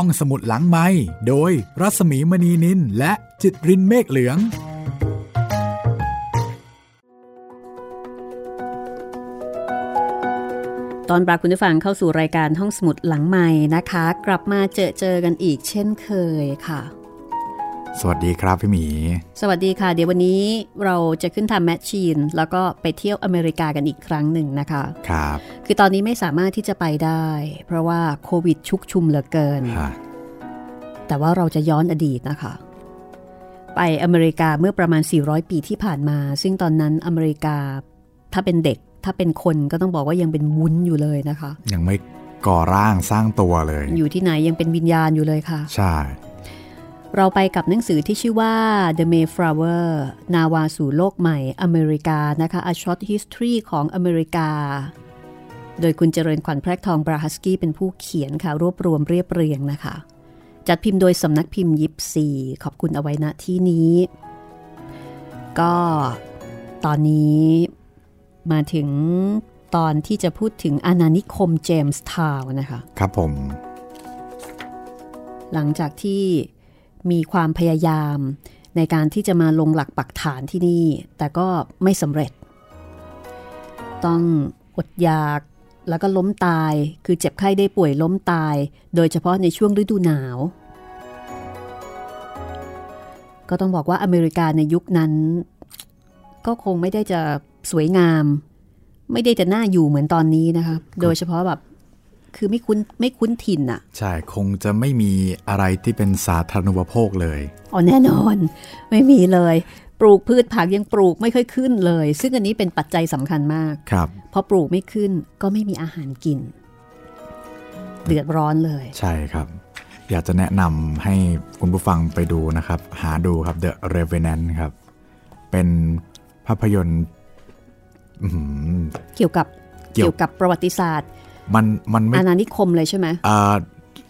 ห้องสมุดหลังไม้โดยรัสมีมณีนินและจิตรินเมฆเหลือง ตอนปราคุณผู้ฟังเข้าสู่รายการห้องสมุดหลังใหม่นะคะ กลับมาเจอเจอกันอีกเช่นเคยค่ะ สวัสดีครับพี่หมี สวัสดีค่ะ เดี๋ยววันนี้เราจะขึ้นทำแมชชีน แล้วก็ไปเที่ยวอเมริกากันอีกครั้งหนึ่งนะคะ ครับ คือตอนนี้ไม่สามารถที่จะไปได้ เพราะว่าโควิดชุกชุมเหลือเกินค่ะแต่ว่าเราจะย้อนอดีตนะคะ ไปอเมริกาเมื่อประมาณ 400 ปีที่ผ่านมา ซึ่งตอนนั้นอเมริกาถ้าเป็นเด็กถ้าเป็นคนก็ต้องบอกว่ายังเป็นวุ้นอยู่เลยนะคะ ยังไม่ก่อร่างสร้างตัวเลย อยู่ที่ไหนยังเป็นวิญญาณอยู่เลยค่ะ ใช่ เราไปกับหนังสือที่ชื่อว่า The Mayflower นาวาสู่โลกใหม่อเมริกานะคะ A Short History ของอเมริกา โดยคุณเจริญขวัญแพรกทองบราฮัสกี้เป็นผู้เขียนค่ะ รวบรวมเรียบเรียงนะคะ จัดพิมพ์โดยสำนักพิมพ์ยิปซีขอบคุณเอาไว้ณที่นี้ ก็ตอนนี้มาถึงตอนที่จะพูดถึงอาณานิคมเจมส์ทาวน์นะคะ ครับผม หลังจากที่ มีความพยายาม ในการที่จะมาลงหลักปักฐานที่นี่ แต่ก็ไม่สำเร็จ ต้องอดอยากแล้วก็ล้มตาย คือเจ็บไข้ได้ป่วยล้มตาย โดยเฉพาะในช่วงฤดูหนาว ก็ต้องบอกว่าอเมริกาในยุคนั้น ก็คงไม่ได้จะสวยงาม ไม่ได้จะน่าอยู่เหมือนตอนนี้นะคะ โดยเฉพาะแบบ คือไม่คุ้นไม่คุ้นถิ่นอะใช่คงจะไม่มีอะไรที่เป็นสาธารณูปโภคเลยอ๋อแน่นอน ไม่มีเลย ปลูกพืชผักยังปลูกไม่ค่อยขึ้นเลย ซึ่งอันนี้เป็นปัจจัยสำคัญมากครับพอปลูกไม่ขึ้นก็ไม่มีอาหารกิน เดือดร้อนเลย ใช่ครับ อยากจะแนะนำให้คุณผู้ฟังไปดูนะครับ หาดูครับ The Revenant ครับ เป็นภาพยนตร์อื้อหือเกี่ยวกับเกี่ยวเกี่ยวกับประวัติศาสตร์ มันมันไม่อาณานิคมเลยใช่ไหมเอ่อ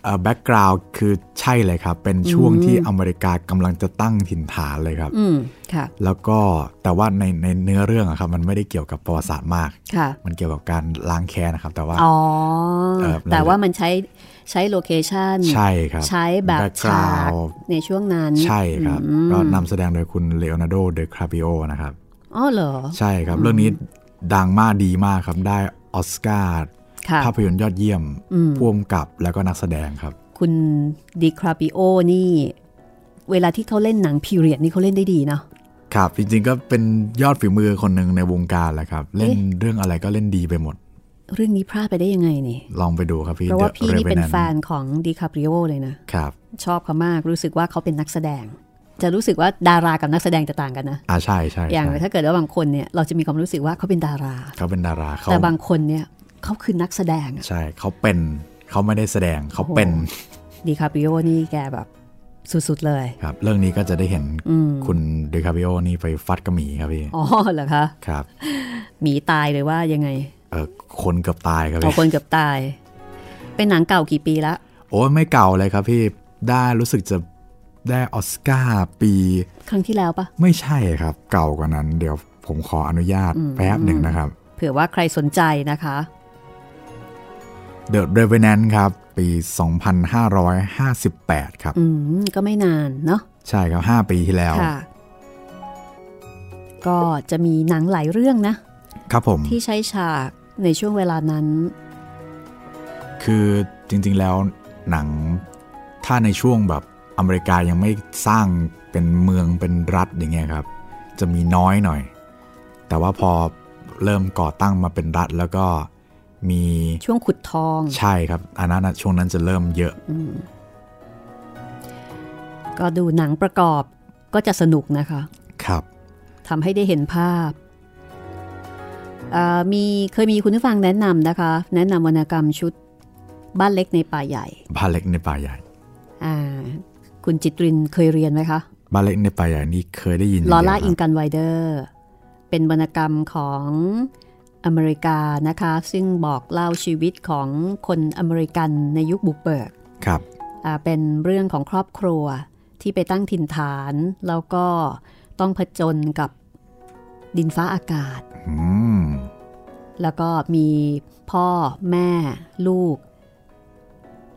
เอ่อ background คือใช่เลยครับ เป็นช่วงที่อเมริกากำลังจะตั้งถิ่นฐานเลยครับอืมค่ะ แล้วก็แต่ว่าในในเนื้อเรื่องอะครับ มันไม่ได้เกี่ยวกับประวัติศาสตร์มากค่ะมันเกี่ยวกับการล้างแค้นนะครับ แต่ว่าอ๋อเอ่อแต่ว่ามันใช้ใช้ location ใช่ครับ ใช้แบบฉาก background ในช่วงนั้น ใช่ครับอืมก็นำแสดงโดยคุณเลโอนาร์โดเดคาปิโอนะครับอ๋อเหรอ ใช่ครับ เรื่องนี้ดังมากดีมากครับได้ออสการ์ค่ะ ภาพยนตร์ยอดเยี่ยมอืมพ่วงกับแล้วก็นักแสดงครับ คุณดิคราปิโอนี่ เวลาที่เขาเล่นหนังพีเรียดนี่เขาเล่นได้ดีเนาะครับ จริงๆก็เป็นยอดฝีมือคนหนึ่งในวงการแหละครับ เล่นเอ๊ะเรื่องอะไรก็เล่นดีไปหมด เรื่องนี้พลาดไปได้ยังไงนี่ ลองไปดูครับพี่เพราะว่า The พี่นี่เป็น Revenant แฟนของดิคาปิโอเลยนะครับ ชอบเขามากรู้สึกว่าเขาเป็นนักแสดง จะรู้สึกว่าดารากับนักแสดงจะต่างกันนะอ่าใช่ใช่อย่างใช่ถ้าเกิดว่าบางคนเนี่ยเราจะมีความรู้สึกว่าเขาเป็นดาราเขาเป็นดาราเขาแต่บางคนเนี่ย เขาคือนักแสดงอะใช่เขาเป็นเขาไม่ได้แสดงเขาเป็นดิคาปิโอนี่แกแบบสุด ๆ เลยครับ เรื่องนี้ก็จะได้เห็นอืมคุณเดคาปิโอนี่ไปฟัดกับหมีครับพี่ อ๋อเหรอคะ ครับ หมีตายเลยว่ายังไง เออคนเกือบตายครับเอาพี่คนเกือบตาย เป็นหนังเก่ากี่ปีละ โอ้ยไม่เก่าเลยครับพี่ ได้รู้สึกจะได้ออสการ์ปี ครั้งที่แล้วปะไม่ใช่ครับ เก่ากว่านั้น เดี๋ยวผมขออนุญาตอืมแป๊บหนึ่งนะครับ เผื่อว่าใครสนใจนะคะ The Revenant ครับ ปี 2558 ครับ อืม ก็ไม่นานเนาะใช่ครับ 5 ปีที่แล้วค่ะก็จะมีหนังหลายเรื่องนะ ครับผม ที่ใช้ฉากในช่วงเวลานั้น คือจริง ๆ แล้วหนังถ้าในช่วงแบบอเมริกายังไม่สร้างเป็นเมืองเป็นรัฐอย่างเงี้ยครับ จะมีน้อยหน่อย แต่ว่าพอเริ่มก่อตั้งมาเป็นรัฐแล้วก็ มีช่วงขุดทอง ใช่ครับอันนั้นน่ะช่วงนั้นจะเริ่มเยอะอืมก็ดูหนังประกอบก็จะสนุกนะคะ ครับทำให้ได้เห็นภาพเอ่อมีเคยมีคุณผู้ฟังแนะนำนะคะ แนะนำวรรณกรรมชุดบ้านเล็กในป่าใหญ่ บ้านเล็กในป่าใหญ่ อ่า คุณจิตรินเคยเรียนไหมคะบ้านเล็กในป่าใหญ่นี่เคยได้ยินลอร่าย่งเดียวอิงครับกันไวเดอร์ เป็นวรรณกรรมของ อเมริกานะคะ ซึ่งบอกเล่าชีวิตของคนอเมริกันในยุคบุกเบิกครับอ่าเป็นเรื่องของครอบครัวที่ไปตั้งถิ่นฐาน แล้วก็ต้องผจญกับดินฟ้าอากาศอืมแล้วก็มีพ่อแม่ลูก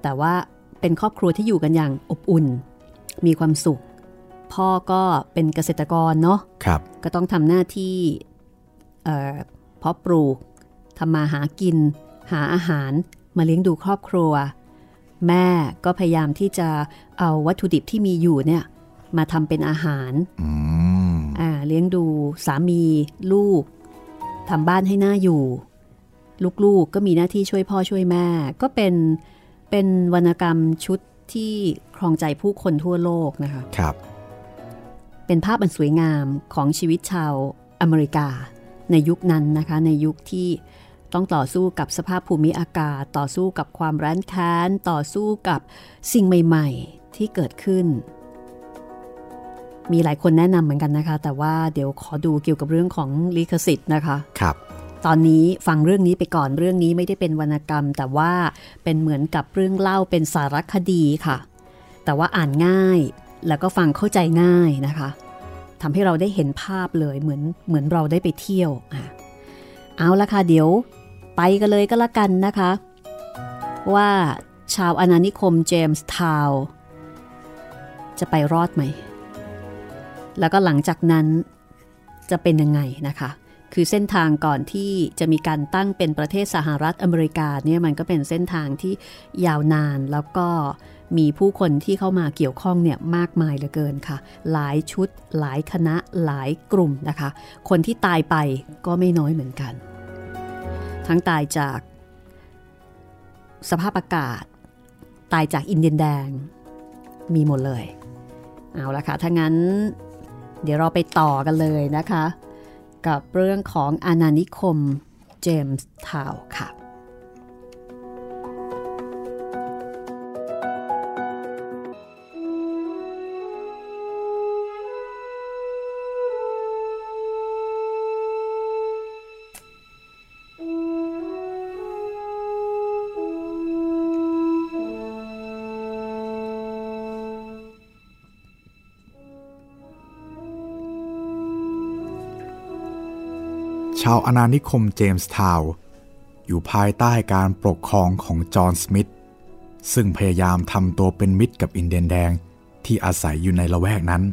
แต่ว่าเป็นครอบครัวที่อยู่กันอย่างอบอุ่น มีความสุข พ่อก็เป็นเกษตรกรเนาะครับก็ต้องทำหน้าที่ เอ่อเพาะปลูกทำมาหากิน หาอาหารมาเลี้ยงดูครอบครัว แม่ก็พยายามที่จะเอาวัตถุดิบที่มีอยู่เนี่ยมาทำเป็นอาหารอืมอ่าเลี้ยงดูสามี ลูกทำบ้านให้หน่าอยู่ ลูกๆก็มีหน้าที่ช่วยพ่อช่วยแม่ ก็เป็นเป็นวรรณกรรมชุดที่ครองใจผู้คนทั่วโลกนะคะครับ เป็นภาพอันสวยงามของชีวิตชาวอเมริกา ในยุคนั้นนะคะ ในยุคที่ต้องต่อสู้กับสภาพภูมิอากาศ ต่อสู้กับความร้านแค้นต่อสู้กับสิ่งใหม่ๆ ที่เกิดขึ้น มีหลายคนแนะนำเหมือนกันนะคะ แต่ว่าเดี๋ยวขอดูเกี่ยวกับเรื่องของลิขสิทธิ์นะคะครับตอนนี้ฟังเรื่องนี้ไปก่อนเรื่องนี้ไม่ได้เป็นวรรณกรรม แต่ว่าเป็นเหมือนกับเรื่องเล่าเป็นสารคดีค่ะ แต่ว่าอ่านง่ายแล้วก็ฟังเข้าใจง่ายนะคะ ทำให้เราได้เห็นภาพเลยเหมือนเหมือนเราได้ไปเที่ยวอะเอาละค่ะเดี๋ยวไปกันเลยก็แล้วกันนะคะ ว่าชาวอาณานิคมเจมส์ทาวจะไปรอดไหม แล้วก็หลังจากนั้นจะเป็นยังไงนะคะ คือเส้นทางก่อนที่จะมีการตั้งเป็นประเทศสหรัฐอเมริกาเนี่ยมันก็เป็นเส้นทางที่ยาวนานแล้วก็มีผู้คนที่เข้ามาเกี่ยวข้องเนี่ยมากมายเหลือเกินค่ะ หลายชุด หลายคณะหลายกลุ่มนะคะ คนที่ตายไปก็ไม่น้อยเหมือนกัน ทั้งตายจากสภาพอากาศ ตายจากอินเดียนแดง มีหมดเลย เอาละค่ะ ถ้างั้น เดี๋ยวเราไปต่อกันเลยนะคะ กับเรื่องของอาณานิคมเจมส์ทาวค่ะ ชาวอาณานิคมเจมส์ทาวน์อยู่ภายใต้การปกครองของจอห์นสมิธซึ่งพยายามทำตัวเป็นมิตรกับอินเดียนแดงที่อาศัยอยู่ในละแวกนั้น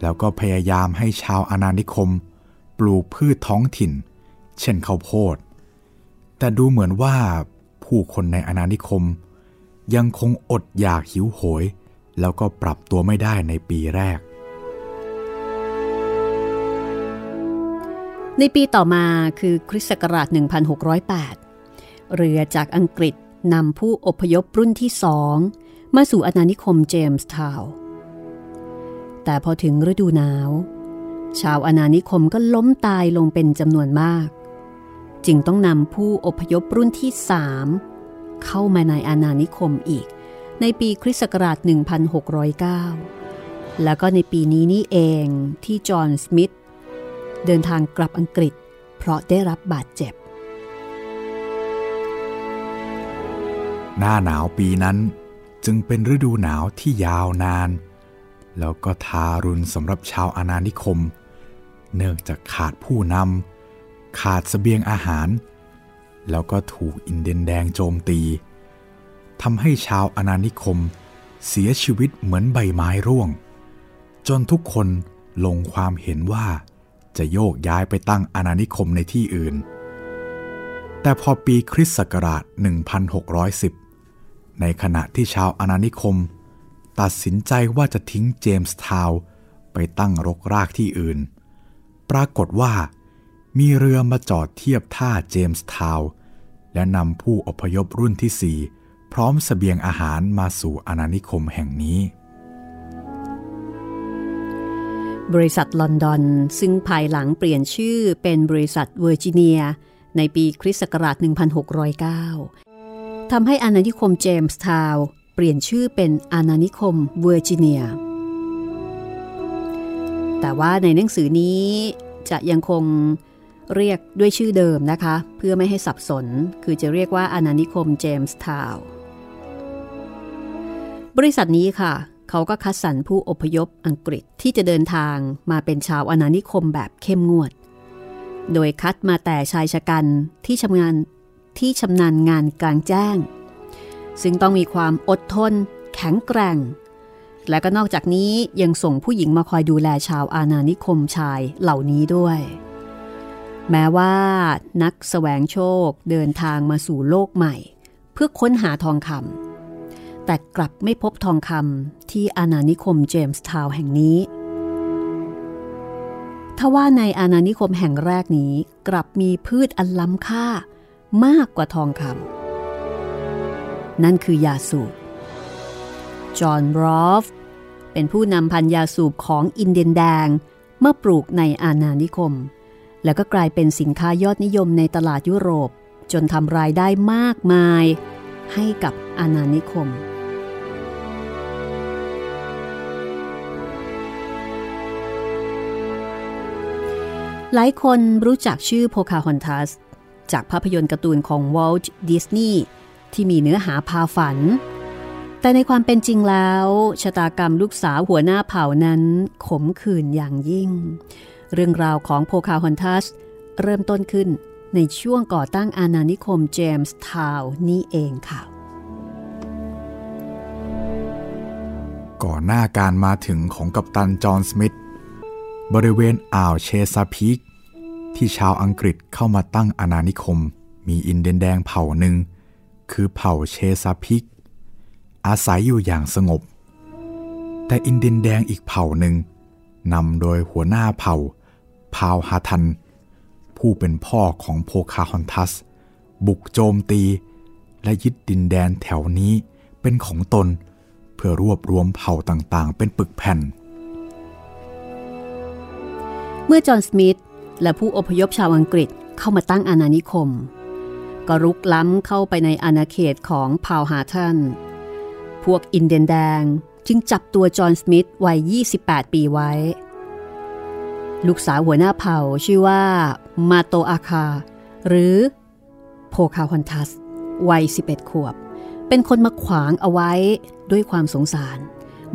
แล้วก็พยายามให้ชาวอาณานิคม ปลูกพืชท้องถิ่น เช่นข้าวโพด แต่ดูเหมือนว่าผู้คนในอาณานิคม ยังคงอดอยากหิวโหย แล้วก็ปรับตัวไม่ได้ในปีแรก ในปีต่อมาคือคริสต์ศักราช 1608 เรือจากอังกฤษนำผู้อพยพรุ่นที่สองมาสู่อาณานิคมเจมส์ทาวน์แต่พอถึงฤดูหนาว ชาวอาณานิคมก็ล้มตายลงเป็นจำนวนมาก จึงต้องนำผู้อพยพรุ่นที่สามเข้ามาในอาณานิคมอีก ในปีคริสต์ศักราช 1609 แล้วก็ในปีนี้นี่เองที่จอห์นสมิธ เดินทางกลับอังกฤษ เพราะได้รับบาดเจ็บ หน้าหนาวปีนั้นจึงเป็นฤดูหนาวที่ยาวนาน แล้วก็ทารุณสำหรับชาวอาณานิคม เนื่องจากขาดผู้นำขาดสเสบียงอาหาร แล้วก็ถูกอินเดียนแดงโจมตีทำให้ชาวอาณานิคม เสียชีวิตเหมือนใบไม้ร่วง จนทุกคนลงความเห็นว่า จะโยกย้ายไปตั้งอาณานิคมในที่อื่น แต่พอปีคริสต์ศักราช 1610 ในขณะที่ชาวอาณานิคม ตัดสินใจว่าจะทิ้งเจมส์ทาวน์ไปตั้งรกรากที่อื่น ปรากฏว่ามีเรือมาจอดเทียบท่าเจมส์ทาวน์และนำผู้อพยพรุ่นที่4พร้อมสเสบียงอาหารมาสู่อาณานิคมแห่งนี้ บริษัทลอนดอน ซึ่งภายหลังเปลี่ยนชื่อเป็นบริษัทเวอร์จิเนีย ในปีคริสต์ศักราช 1609 ทำให้อาณานิคมเจมส์ทาวน์เปลี่ยนชื่อเป็นอาณานิคมเวอร์จิเนีย แต่ว่าในหนังสือนี้จะยังคงเรียกด้วยชื่อเดิมนะคะ เพื่อไม่ให้สับสนคือจะเรียกว่าอาณานิคมเจมส์ทาวน์บริษัทนี้ค่ะ เขาก็คัดสรรผู้อพยพอังกฤษที่จะเดินทางมาเป็นชาวอาณานิคมแบบเข้มงวด โดยคัดมาแต่ชายชะกันที่ชำนาญที่ชำนาญงานกลางแจ้ง ซึ่งต้องมีความอดทน แข็งแกร่ง และก็นอกจากนี้ยังส่งผู้หญิงมาคอยดูแลชาวอาณานิคมชายเหล่านี้ด้วย แม้ว่านักสแสวงโชคเดินทางมาสู่โลกใหม่ เพื่อค้นหาทองคำ แต่กลับไม่พบทองคำที่อาณานิคมเจมส์ทาวน์แห่งนี้ทว่าในอาณานิคมแห่งแรกนี้กลับมีพืชอันล้ำค่ามากกว่าทองคำนั่นคือยาสูบ จอห์นรอฟเป็นผู้นำพันยาสูบของอินเดียนแดงเมื่อปลูกในอาณานิคม แล้วก็กลายเป็นสินค้ายอดนิยมในตลาดยุโรป จนทำรายได้มากมายให้กับอาณานิคม หลายคนรู้จักชื่อโพคาฮอนทัส จากภาพยนตร์การ์ตูนของวอลต์ดิสนีย์ที่มีเนื้อหาพาฝัน แต่ในความเป็นจริงแล้ว ชะตากรรมลูกสาวหัวหน้าเผ่านั้นขมขื่นอย่างยิ่ง เรื่องราวของโพคาฮอนทัส เริ่มต้นขึ้นในช่วงก่อตั้งอาณานิคมเจมส์ทาวน์นี่เองค่ะ ก่อนหน้าการมาถึงของกัปตันจอห์นสมิธ บริเวณอ่าวเชซาพิกที่ชาวอังกฤษเข้ามาตั้งอาณานิคม มีอินเดียนแดงเผ่าหนึ่ง คือเผ่าเชซาพิก อาศัยอยู่อย่างสงบ แต่อินเดียนแดงอีกเผ่าหนึ่งนำโดยหัวหน้าเผ่า พาวฮาทัน ผู้เป็นพ่อของโพคาฮอนทัส บุกโจมตี และยึดดินแดนแถวนี้เป็นของตน เพื่อรวบรวมเผ่าต่างๆ เป็นปึกแผ่น มื่อจอห์นสมิธและผู้อพยพชาวอังกฤษเข้ามาตั้งอาณานิคม ก็รุกล้ำเข้าไปในอาณาเขตของพาวฮาทันพวกอินเดียนแดงจึงจับตัวจอห์นสมิธวัย 28 ปีไว้ ลูกสาวหัวหน้าเผ่าชื่อว่ามาโตอาคา หรือโพคาฮอนทัส วัย 11 ขวบ เป็นคนมาขวางเอาไว้ด้วยความสงสาร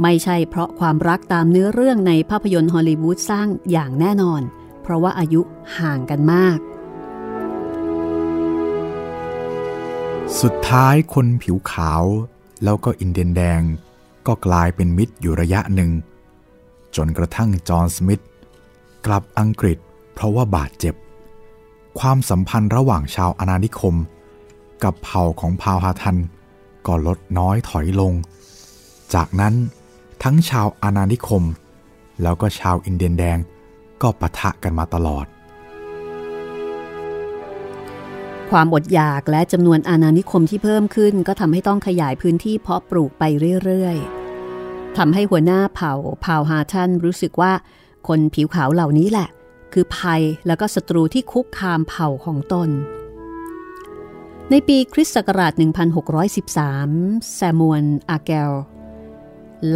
ไม่ใช่เพราะความรักตามเนื้อเรื่องในภาพยนตร์ฮอลลีวูดสร้างอย่างแน่นอน เพราะว่าอายุห่างกันมาก สุดท้ายคนผิวขาว แล้วก็อินเดียนแดง ก็กลายเป็นมิตรอยู่ระยะหนึ่ง จนกระทั่งจอห์นสมิธกลับอังกฤษเพราะว่าบาดเจ็บ ความสัมพันธ์ระหว่างชาวอาณานิคม กับเผ่าของพาวฮาทันก็ลดน้อยถอยลง จากนั้น ทั้งชาวอาณานิคม แล้วก็ชาวอินเดียนแดงก็ปะทะกันมาตลอด ความอดอยากและจำนวนอาณานิคมที่เพิ่มขึ้น ก็ทำให้ต้องขยายพื้นที่เพาะปลูกไปเรื่อยๆทำให้หัวหน้าเผ่าเผ่าฮาทันรู้สึกว่า คนผิวขาวเหล่านี้แหละ คือภัยแล้วก็ศัตรูที่คุกคามเผ่าของตนในปีคริสต์ศักราช 1613 แซมมวลอาร์กัลล์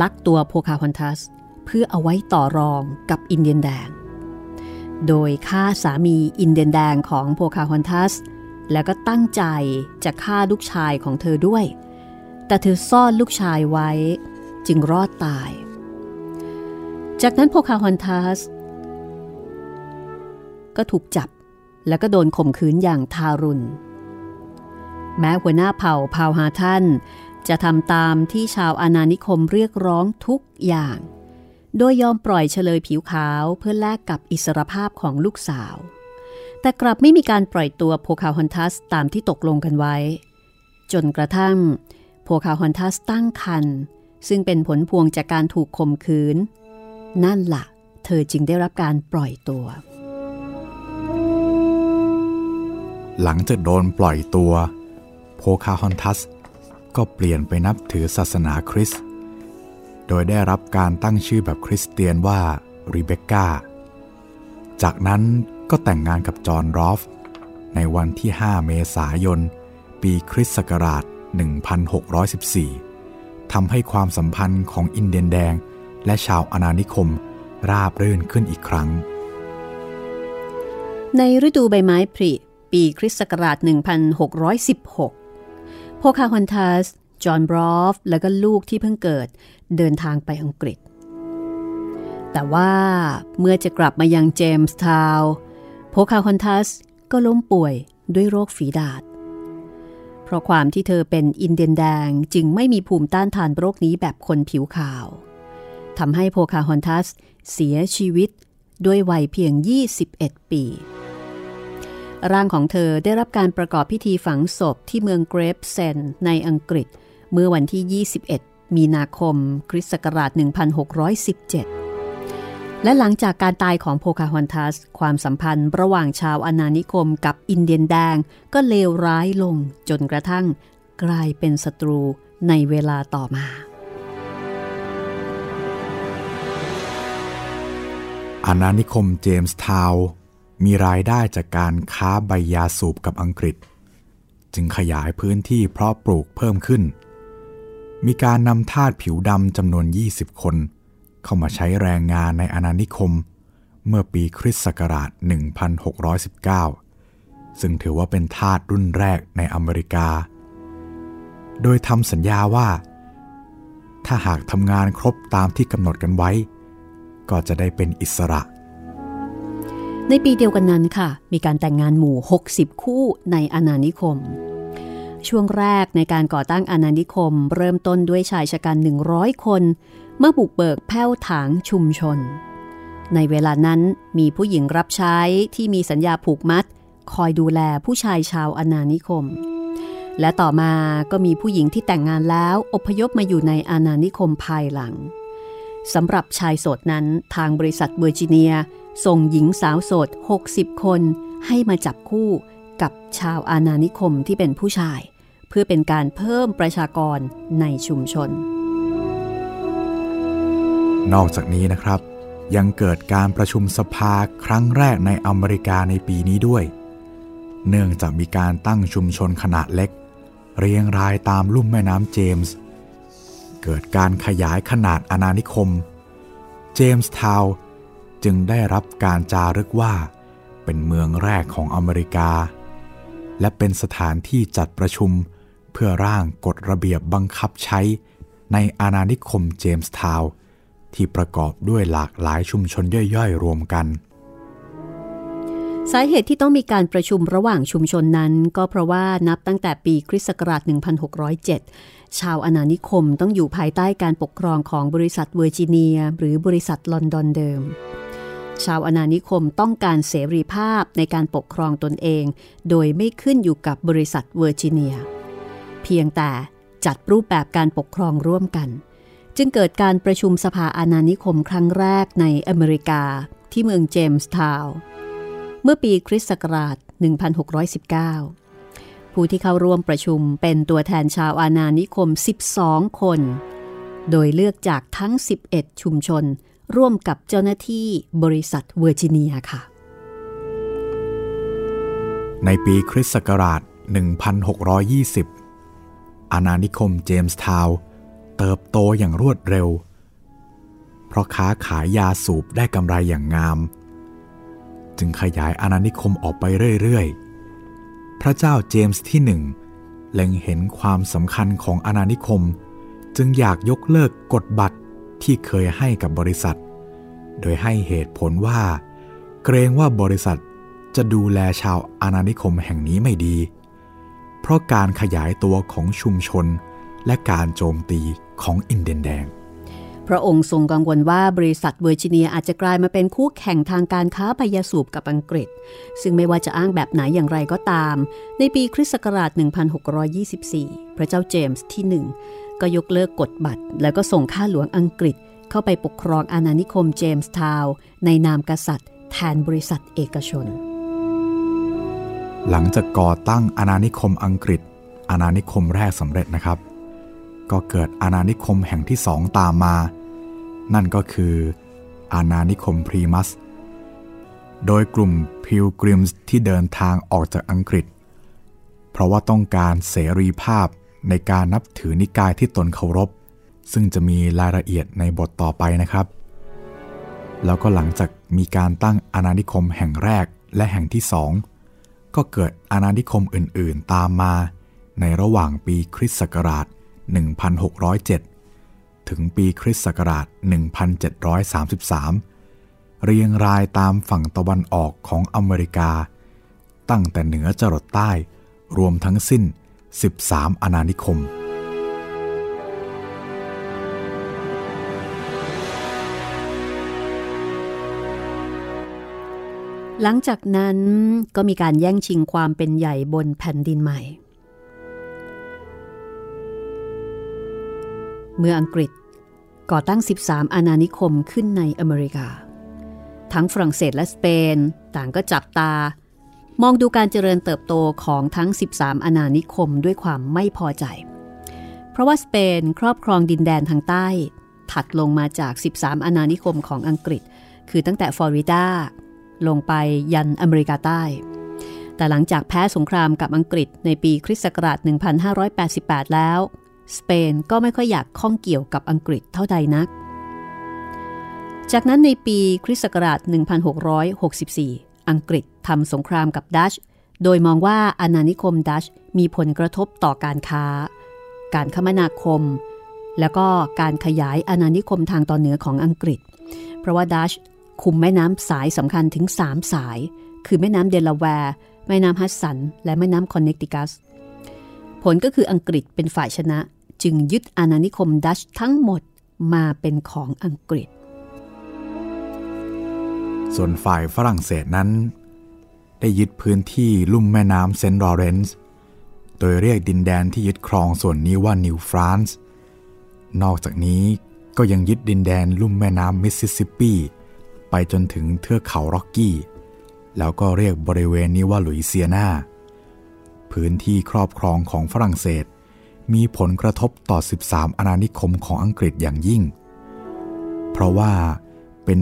ลักตัวโพคาฮอนทัส เพื่อเอาไว้ต่อรองกับอินเดียนแดง โดยฆ่าสามีอินเดียนแดงของโพคาฮอนทัส แล้วก็ตั้งใจจะฆ่าลูกชายของเธอด้วย แต่เธอซ่อนลูกชายไว้ จึงรอดตาย จากนั้นโพคาฮอนทัส ก็ถูกจับแล้วก็โดนข่มขืนอย่างทารุณแม้หัวหน้าเผ่าพาวฮาทัน จะทำตามที่ชาวอาณานิคมเรียกร้องทุกอย่าง โดยยอมปล่อยเฉลยผิวขาวเพื่อแลกกับอิสรภาพของลูกสาว แต่กลับไม่มีการปล่อยตัวโพคาฮอนทัสตามที่ตกลงกันไว้ จนกระทั่งโพคาฮอนทัสตั้งครรภ์ซึ่งเป็นผลพวงจากการถูกข่มขืน นั่นละ่ะ เธอจึงได้รับการปล่อยตัว หลังจากโดนปล่อยตัว โพคาฮอนทัส ก็เปลี่ยนไปนับถือศาสนาคริสต์ โดยได้รับการตั้งชื่อแบบคริสเตียนว่ารีเบคก้าจากนั้นก็แต่งงานกับจอห์นรอฟ ในวันที่ 5 เมษายน ปีคริสต์ศักราช 1614 ทำให้ความสัมพันธ์ของอินเดียนแดง และชาวอาณานิคมราบรื่นขึ้นอีกครั้ง ในฤดูใบไม้ผลิปีคริสต์ศักราช 1616 โพคาฮอนทัส จอห์นบรอฟ และก็ลูกที่เพิ่งเกิดเดินทางไปอังกฤษ แต่ว่าเมื่อจะกลับมายังเจมส์ทาวโพคาฮอนทัสก็ล้มป่วยด้วยโรคฝีดาษ เพราะความที่เธอเป็นอินเดียนแดงจึงไม่มีภูมิต้านทานโรคนี้แบบคนผิวขาวทำให้โพคาฮอนทัสเสียชีวิตด้วยวัยเพียง 21 ปี ร่างของเธอได้รับการประกอบพิธีฝังศพที่เมืองเกรฟเซนในอังกฤษ เมื่อวันที่ 21 มีนาคม คริสต์ศักราช 1617 และหลังจากการตายของโพคาฮอนทัส ความสัมพันธ์ระหว่างชาวอาณานิคมกับอินเดียนแดงก็เลวร้ายลงจนกระทั่งกลายเป็นศัตรูในเวลาต่อมา อาณานิคมเจมส์ทาวน์ มีรายได้จากการค้าใบยาสูบกับอังกฤษ จึงขยายพื้นที่เพาะปลูกเพิ่มขึ้น มีการนำทาสผิวดำจำนวน 20 คน เข้ามาใช้แรงงานในอาณานิคม เมื่อปีคริสต์ศักราช 1619 ซึ่งถือว่าเป็นทาสรุ่นแรกในอเมริกา โดยทำสัญญาว่า ถ้าหากทำงานครบตามที่กำหนดกันไว้ ก็จะได้เป็นอิสระ ในปีเดียวกันนั้นค่ะ มีการแต่งงานหมู่ 60 คู่ในอาณานิคม ช่วงแรกในการก่อตั้งอาณานิคม เริ่มต้นด้วยชายชะกัน 100 คนเมื่อบุกเบิกแผ้วถางชุมชน ในเวลานั้นมีผู้หญิงรับใช้ที่มีสัญญาผูกมัด คอยดูแลผู้ชายชาวอาณานิคม และต่อมาก็มีผู้หญิงที่แต่งงานแล้วอพยพมาอยู่ในอาณานิคมภายหลังสำหรับชายโสดนั้นทางบริษัทเวอร์จิเนีย ส่งหญิงสาวโสด 60 คนให้มาจับคู่กับชาวอาณานิคมที่เป็นผู้ชาย เพื่อเป็นการเพิ่มประชากรในชุมชน นอกจากนี้นะครับ ยังเกิดการประชุมสภาครั้งแรกในอเมริกาในปีนี้ด้วย เนื่องจากมีการตั้งชุมชนขนาดเล็ก เรียงรายตามลุ่มแม่น้ำเจมส์ เกิดการขยายขนาดอาณานิคม เจมส์ทาวน์ จึงได้รับการจารึกว่า เป็นเมืองแรกของอเมริกา และเป็นสถานที่จัดประชุมเพื่อร่างกฎระเบียบบังคับใช้ในอาณานิคมเจมส์ทาวน์ที่ประกอบด้วยหลากหลายชุมชนย่อยๆ รวมกัน สาเหตุที่ต้องมีการประชุมระหว่างชุมชนนั้น ก็เพราะว่านับตั้งแต่ปีคริสต์ศักราช 1607 ชาวอาณานิคมต้องอยู่ภายใต้การปกครองของบริษัทเวอร์จิเนีย หรือบริษัทลอนดอนเดิม ชาวอาณานิคมต้องการเสรีภาพในการปกครองตนเอง โดยไม่ขึ้นอยู่กับบริษัทเวอร์จิเนีย เพียงแต่จัดรูปแบบการปกครองร่วมกัน จึงเกิดการประชุมสภาอาณานิคมครั้งแรกในอเมริกาที่เมืองเจมส์ทาวน์เมื่อปีคริสต์ศักราช 1619 ผู้ที่เข้าร่วมประชุมเป็นตัวแทนชาวอาณานิคม 12 คน โดยเลือกจากทั้ง 11 ชุมชน ร่วมกับเจ้าหน้าที่บริษัทเวอร์จิเนียค่ะ ในปีคริสต์ศักราช 1620 อาณานิคมเจมส์ทาวน์เติบโตอย่างรวดเร็ว เพราะค้าขายยาสูบได้กำไรอย่างงาม จึงขยายอาณานิคมออกไปเรื่อยๆ พระเจ้าเจมส์ที่หนึ่งเล็งเห็นความสำคัญของอาณานิคม จึงอยากยกเลิกกฎบัตร ที่เคยให้กับบริษัท โดยให้เหตุผลว่า เกรงว่าบริษัทจะดูแลชาวอาณานิคมแห่งนี้ไม่ดี เพราะการขยายตัวของชุมชนและการโจมตีของอินเดียนแดง พระองค์ทรงกังวลว่าบริษัทเวอร์จิเนียอาจจะกลายมาเป็นคู่แข่งทางการค้าพยาสูบกับอังกฤษ ซึ่งไม่ว่าจะอ้างแบบไหนอย่างไรก็ตาม ในปีคริสต์ศักราช 1624 พระเจ้าเจมส์ที่1 ก็ยกเลิกกฎบัตร แล้วก็ส่งข้าหลวงอังกฤษเข้าไปปกครองอาณานิคมเจมส์ทาวน์ในนามกษัตริย์ แทนบริษัทเอกชน หลังจากก่อตั้งอาณานิคมอังกฤษ อาณานิคมแรกสำเร็จนะครับ ก็เกิดอาณานิคมแห่งที่สองตามมา นั่นก็คืออาณานิคมพรีมัส โดยกลุ่มพิลกริมส์ที่เดินทางออกจากอังกฤษ เพราะว่าต้องการเสรีภาพ ในการนับถือนิกายที่ตนเคารพ ซึ่งจะมีรายละเอียดในบทต่อไปนะครับ แล้วก็หลังจากมีการตั้งอาณานิคมแห่งแรกและแห่งที่สองก็เกิดอาณานิคมอื่นๆตามมา ในระหว่างปีคริสต์ศักราช 1607 ถึงปีคริสต์ศักราช 1733 เรียงรายตามฝั่งตะวันออกของอเมริกา ตั้งแต่เหนือจรดใต้รวมทั้งสิ้น 13 อาณานิคม หลังจากนั้นก็มีการแย่งชิงความเป็นใหญ่บนแผ่นดินใหม่ เมื่ออังกฤษก่อตั้ง 13 อาณานิคมขึ้นในอเมริกา ทั้งฝรั่งเศสและสเปน ต่างก็จับตา มองดูการเจริญเติบโตของทั้ง 13 อาณานิคมด้วยความไม่พอใจ เพราะว่าสเปนครอบครองดินแดนทางใต้ ถัดลงมาจาก 13 อาณานิคมของอังกฤษ คือตั้งแต่ฟลอริดาลงไปยันอเมริกาใต้ แต่หลังจากแพ้สงครามกับอังกฤษในปีคริสต์ศักราช 1588 แล้ว สเปนก็ไม่ค่อยอยากข้องเกี่ยวกับอังกฤษเท่าใดนัก จากนั้นในปีคริสต์ศักราช 1664 อังกฤษ ทำสงครามกับดัช โดยมองว่าอาณานิคมดัชมีผลกระทบต่อการค้า การคมนาคม แล้วก็การขยายอาณานิคมทางตอนเหนือของอังกฤษ เพราะว่าดัตช์คุมแม่น้ำสายสำคัญถึง 3 สาย คือแม่น้ำเดลาแวร์ แม่น้ำฮัดสัน และแม่น้ำคอนเนคติคัต ผลก็คืออังกฤษเป็นฝ่ายชนะ จึงยึดอาณานิคมดัตช์ทั้งหมดมาเป็นของอังกฤษ ส่วนฝ่ายฝรั่งเศสนั้น ได้ยึดพื้นที่ลุ่มแม่น้ำเซนต์ลอเรนซ์โดยเรียกดินแดนที่ยึดครองส่วนนี้ว่านิวฟรานซ์นอกจากนี้ก็ยังยึดดินแดนลุ่มแม่น้ำมิสซิสซิปปี ไปจนถึงเทือกเขาร็อกกี้ แล้วก็เรียกบริเวณนี้ว่าลุยเซียนาพื้นที่ครอบครองของฝรั่งเศส มีผลกระทบต่อ 13 อาณานิคมของอังกฤษอย่างยิ่ง เพราะว่าเป็น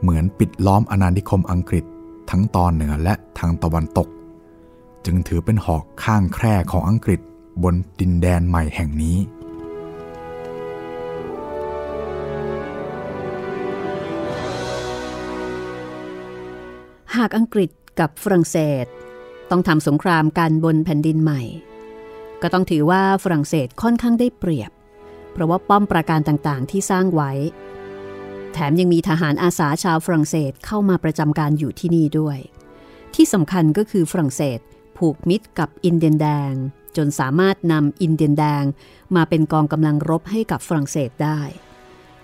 เหมือนปิดล้อมอาณานิคมอังกฤษ ทั้งตอนเหนือและทางตะวันตก จึงถือเป็นหอกข้างแคร่ของอังกฤษบนดินแดนใหม่แห่งนี้ หากอังกฤษกับฝรั่งเศส ต้องทำสงครามกันบนแผ่นดินใหม่ ก็ต้องถือว่าฝรั่งเศสค่อนข้างได้เปรียบ เพราะว่าป้อมปราการต่างๆที่สร้างไว้ แถมยังมีทหารอาสาชาวฝรั่งเศสเข้ามาประจำการอยู่ที่นี่ด้วย ที่สำคัญก็คือฝรั่งเศสผูกมิตรกับอินเดียนแดง จนสามารถนำอินเดียนแดง มาเป็นกองกำลังรบให้กับฝรั่งเศสได้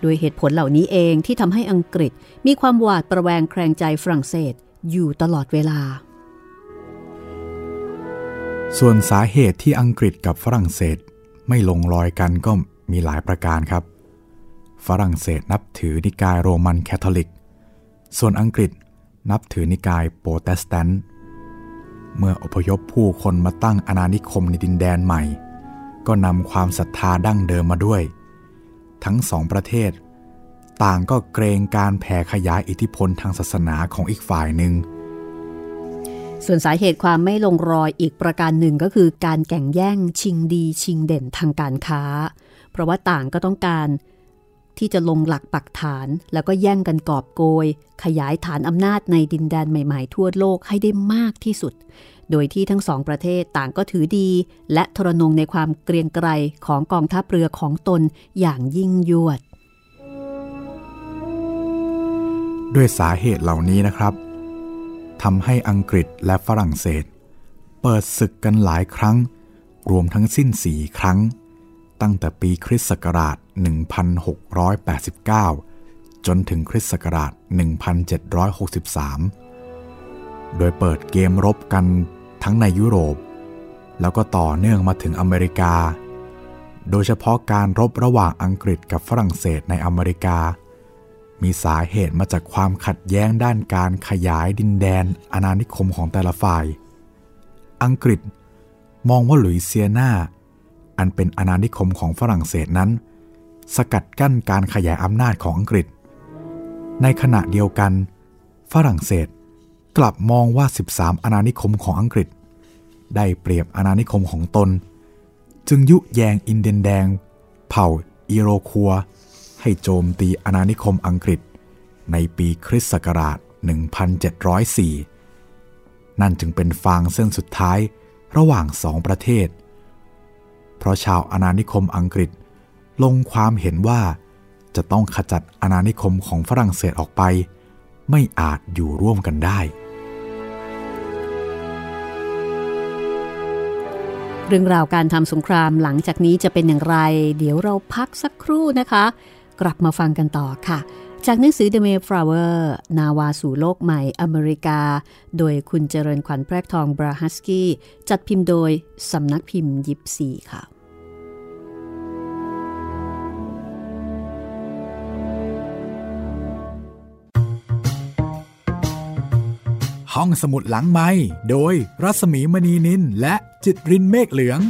โดยเหตุผลเหล่านี้เองที่ทำให้อังกฤษมีความหวาดประแวงแคลงใจฝรั่งเศสอยู่ตลอดเวลา ส่วนสาเหตุที่อังกฤษกับฝรั่งเศสไม่ลงรอยกันก็มีหลายประการครับ ฝรั่งเศสนับถือนิกายโรมันแคทอลิก ส่วนอังกฤษนับถือนิกายโปรเตสแตนต์ เมื่ออพยพผู้คนมาตั้งอาณานิคมในดินแดนใหม่ ก็นำความศรัทธาดั้งเดิมมาด้วย ทั้งสองประเทศ ต่างก็เกรงการแผ่ขยายอิทธิพลทางศาสนาของอีกฝ่ายหนึ่งส่วนสาเหตุความไม่ลงรอยอีกประการหนึ่งก็คือการแข่งแย่งชิงดีชิงเด่นทางการค้า เพราะว่าต่างก็ต้องการ ที่จะลงหลักปักฐาน แล้วก็แย่งกันกอบโกย ขยายฐานอำนาจในดินแดนใหม่ๆ ทั่วโลกให้ได้มากที่สุด โดยที่ทั้งสองประเทศต่างก็ถือดี และทรนงในความเกรียงไกรของกองทัพเรือของตนอย่างยิ่งยวด ด้วยสาเหตุเหล่านี้นะครับทำให้อังกฤษและฝรั่งเศส เปิดศึกกันหลายครั้ง รวมทั้งสิ้นสี่ครั้ง ตั้งแต่ปีคริสต์ศักราช 1689 จนถึงคริสต์ศักราช 1763 โดยเปิดเกมรบกันทั้งในยุโรป แล้วก็ต่อเนื่องมาถึงอเมริกา โดยเฉพาะการรบระหว่างอังกฤษกับฝรั่งเศสในอเมริกา มีสาเหตุมาจากความขัดแย้งด้านการขยายดินแดนอาณานิคมของแต่ละฝ่าย อังกฤษมองว่าหลุยเซียนาอันเป็นอาณานิคมของฝรั่งเศสนั้น สกัดกั้นการขยายอำนาจของอังกฤษ ในขณะเดียวกัน ฝรั่งเศสกลับมองว่า 13 อาณานิคมของอังกฤษ ได้เปรียบอาณานิคมของตน จึงยุแยงอินเดียนแดง เผ่าอีโรคัว ให้โจมตีอาณานิคมอังกฤษ ในปีคริสต์ศักราช 1704 นั่นจึงเป็นฟางเส้นสุดท้ายระหว่างสองประเทศ เพราะชาวอาณานิคมอังกฤษ ลงความเห็นว่าจะต้องขจัดอาณานิคมของฝรั่งเศสออกไป ไม่อาจอยู่ร่วมกันได้ เรื่องราวการทำสงครามหลังจากนี้จะเป็นอย่างไร เดี๋ยวเราพักสักครู่นะคะ กลับมาฟังกันต่อค่ะ จากหนังสือ The Mayflower นาวาสู่โลกใหม่อเมริกา โดยคุณเจริญขวัญแพรกทองบราฮัสกี้ จัดพิมพ์โดยสำนักพิมพ์ยิปซีค่ะ ห้องสมุดหลังไม้โดยรัสมีมณีนินและจิตรินเมฆเหลือง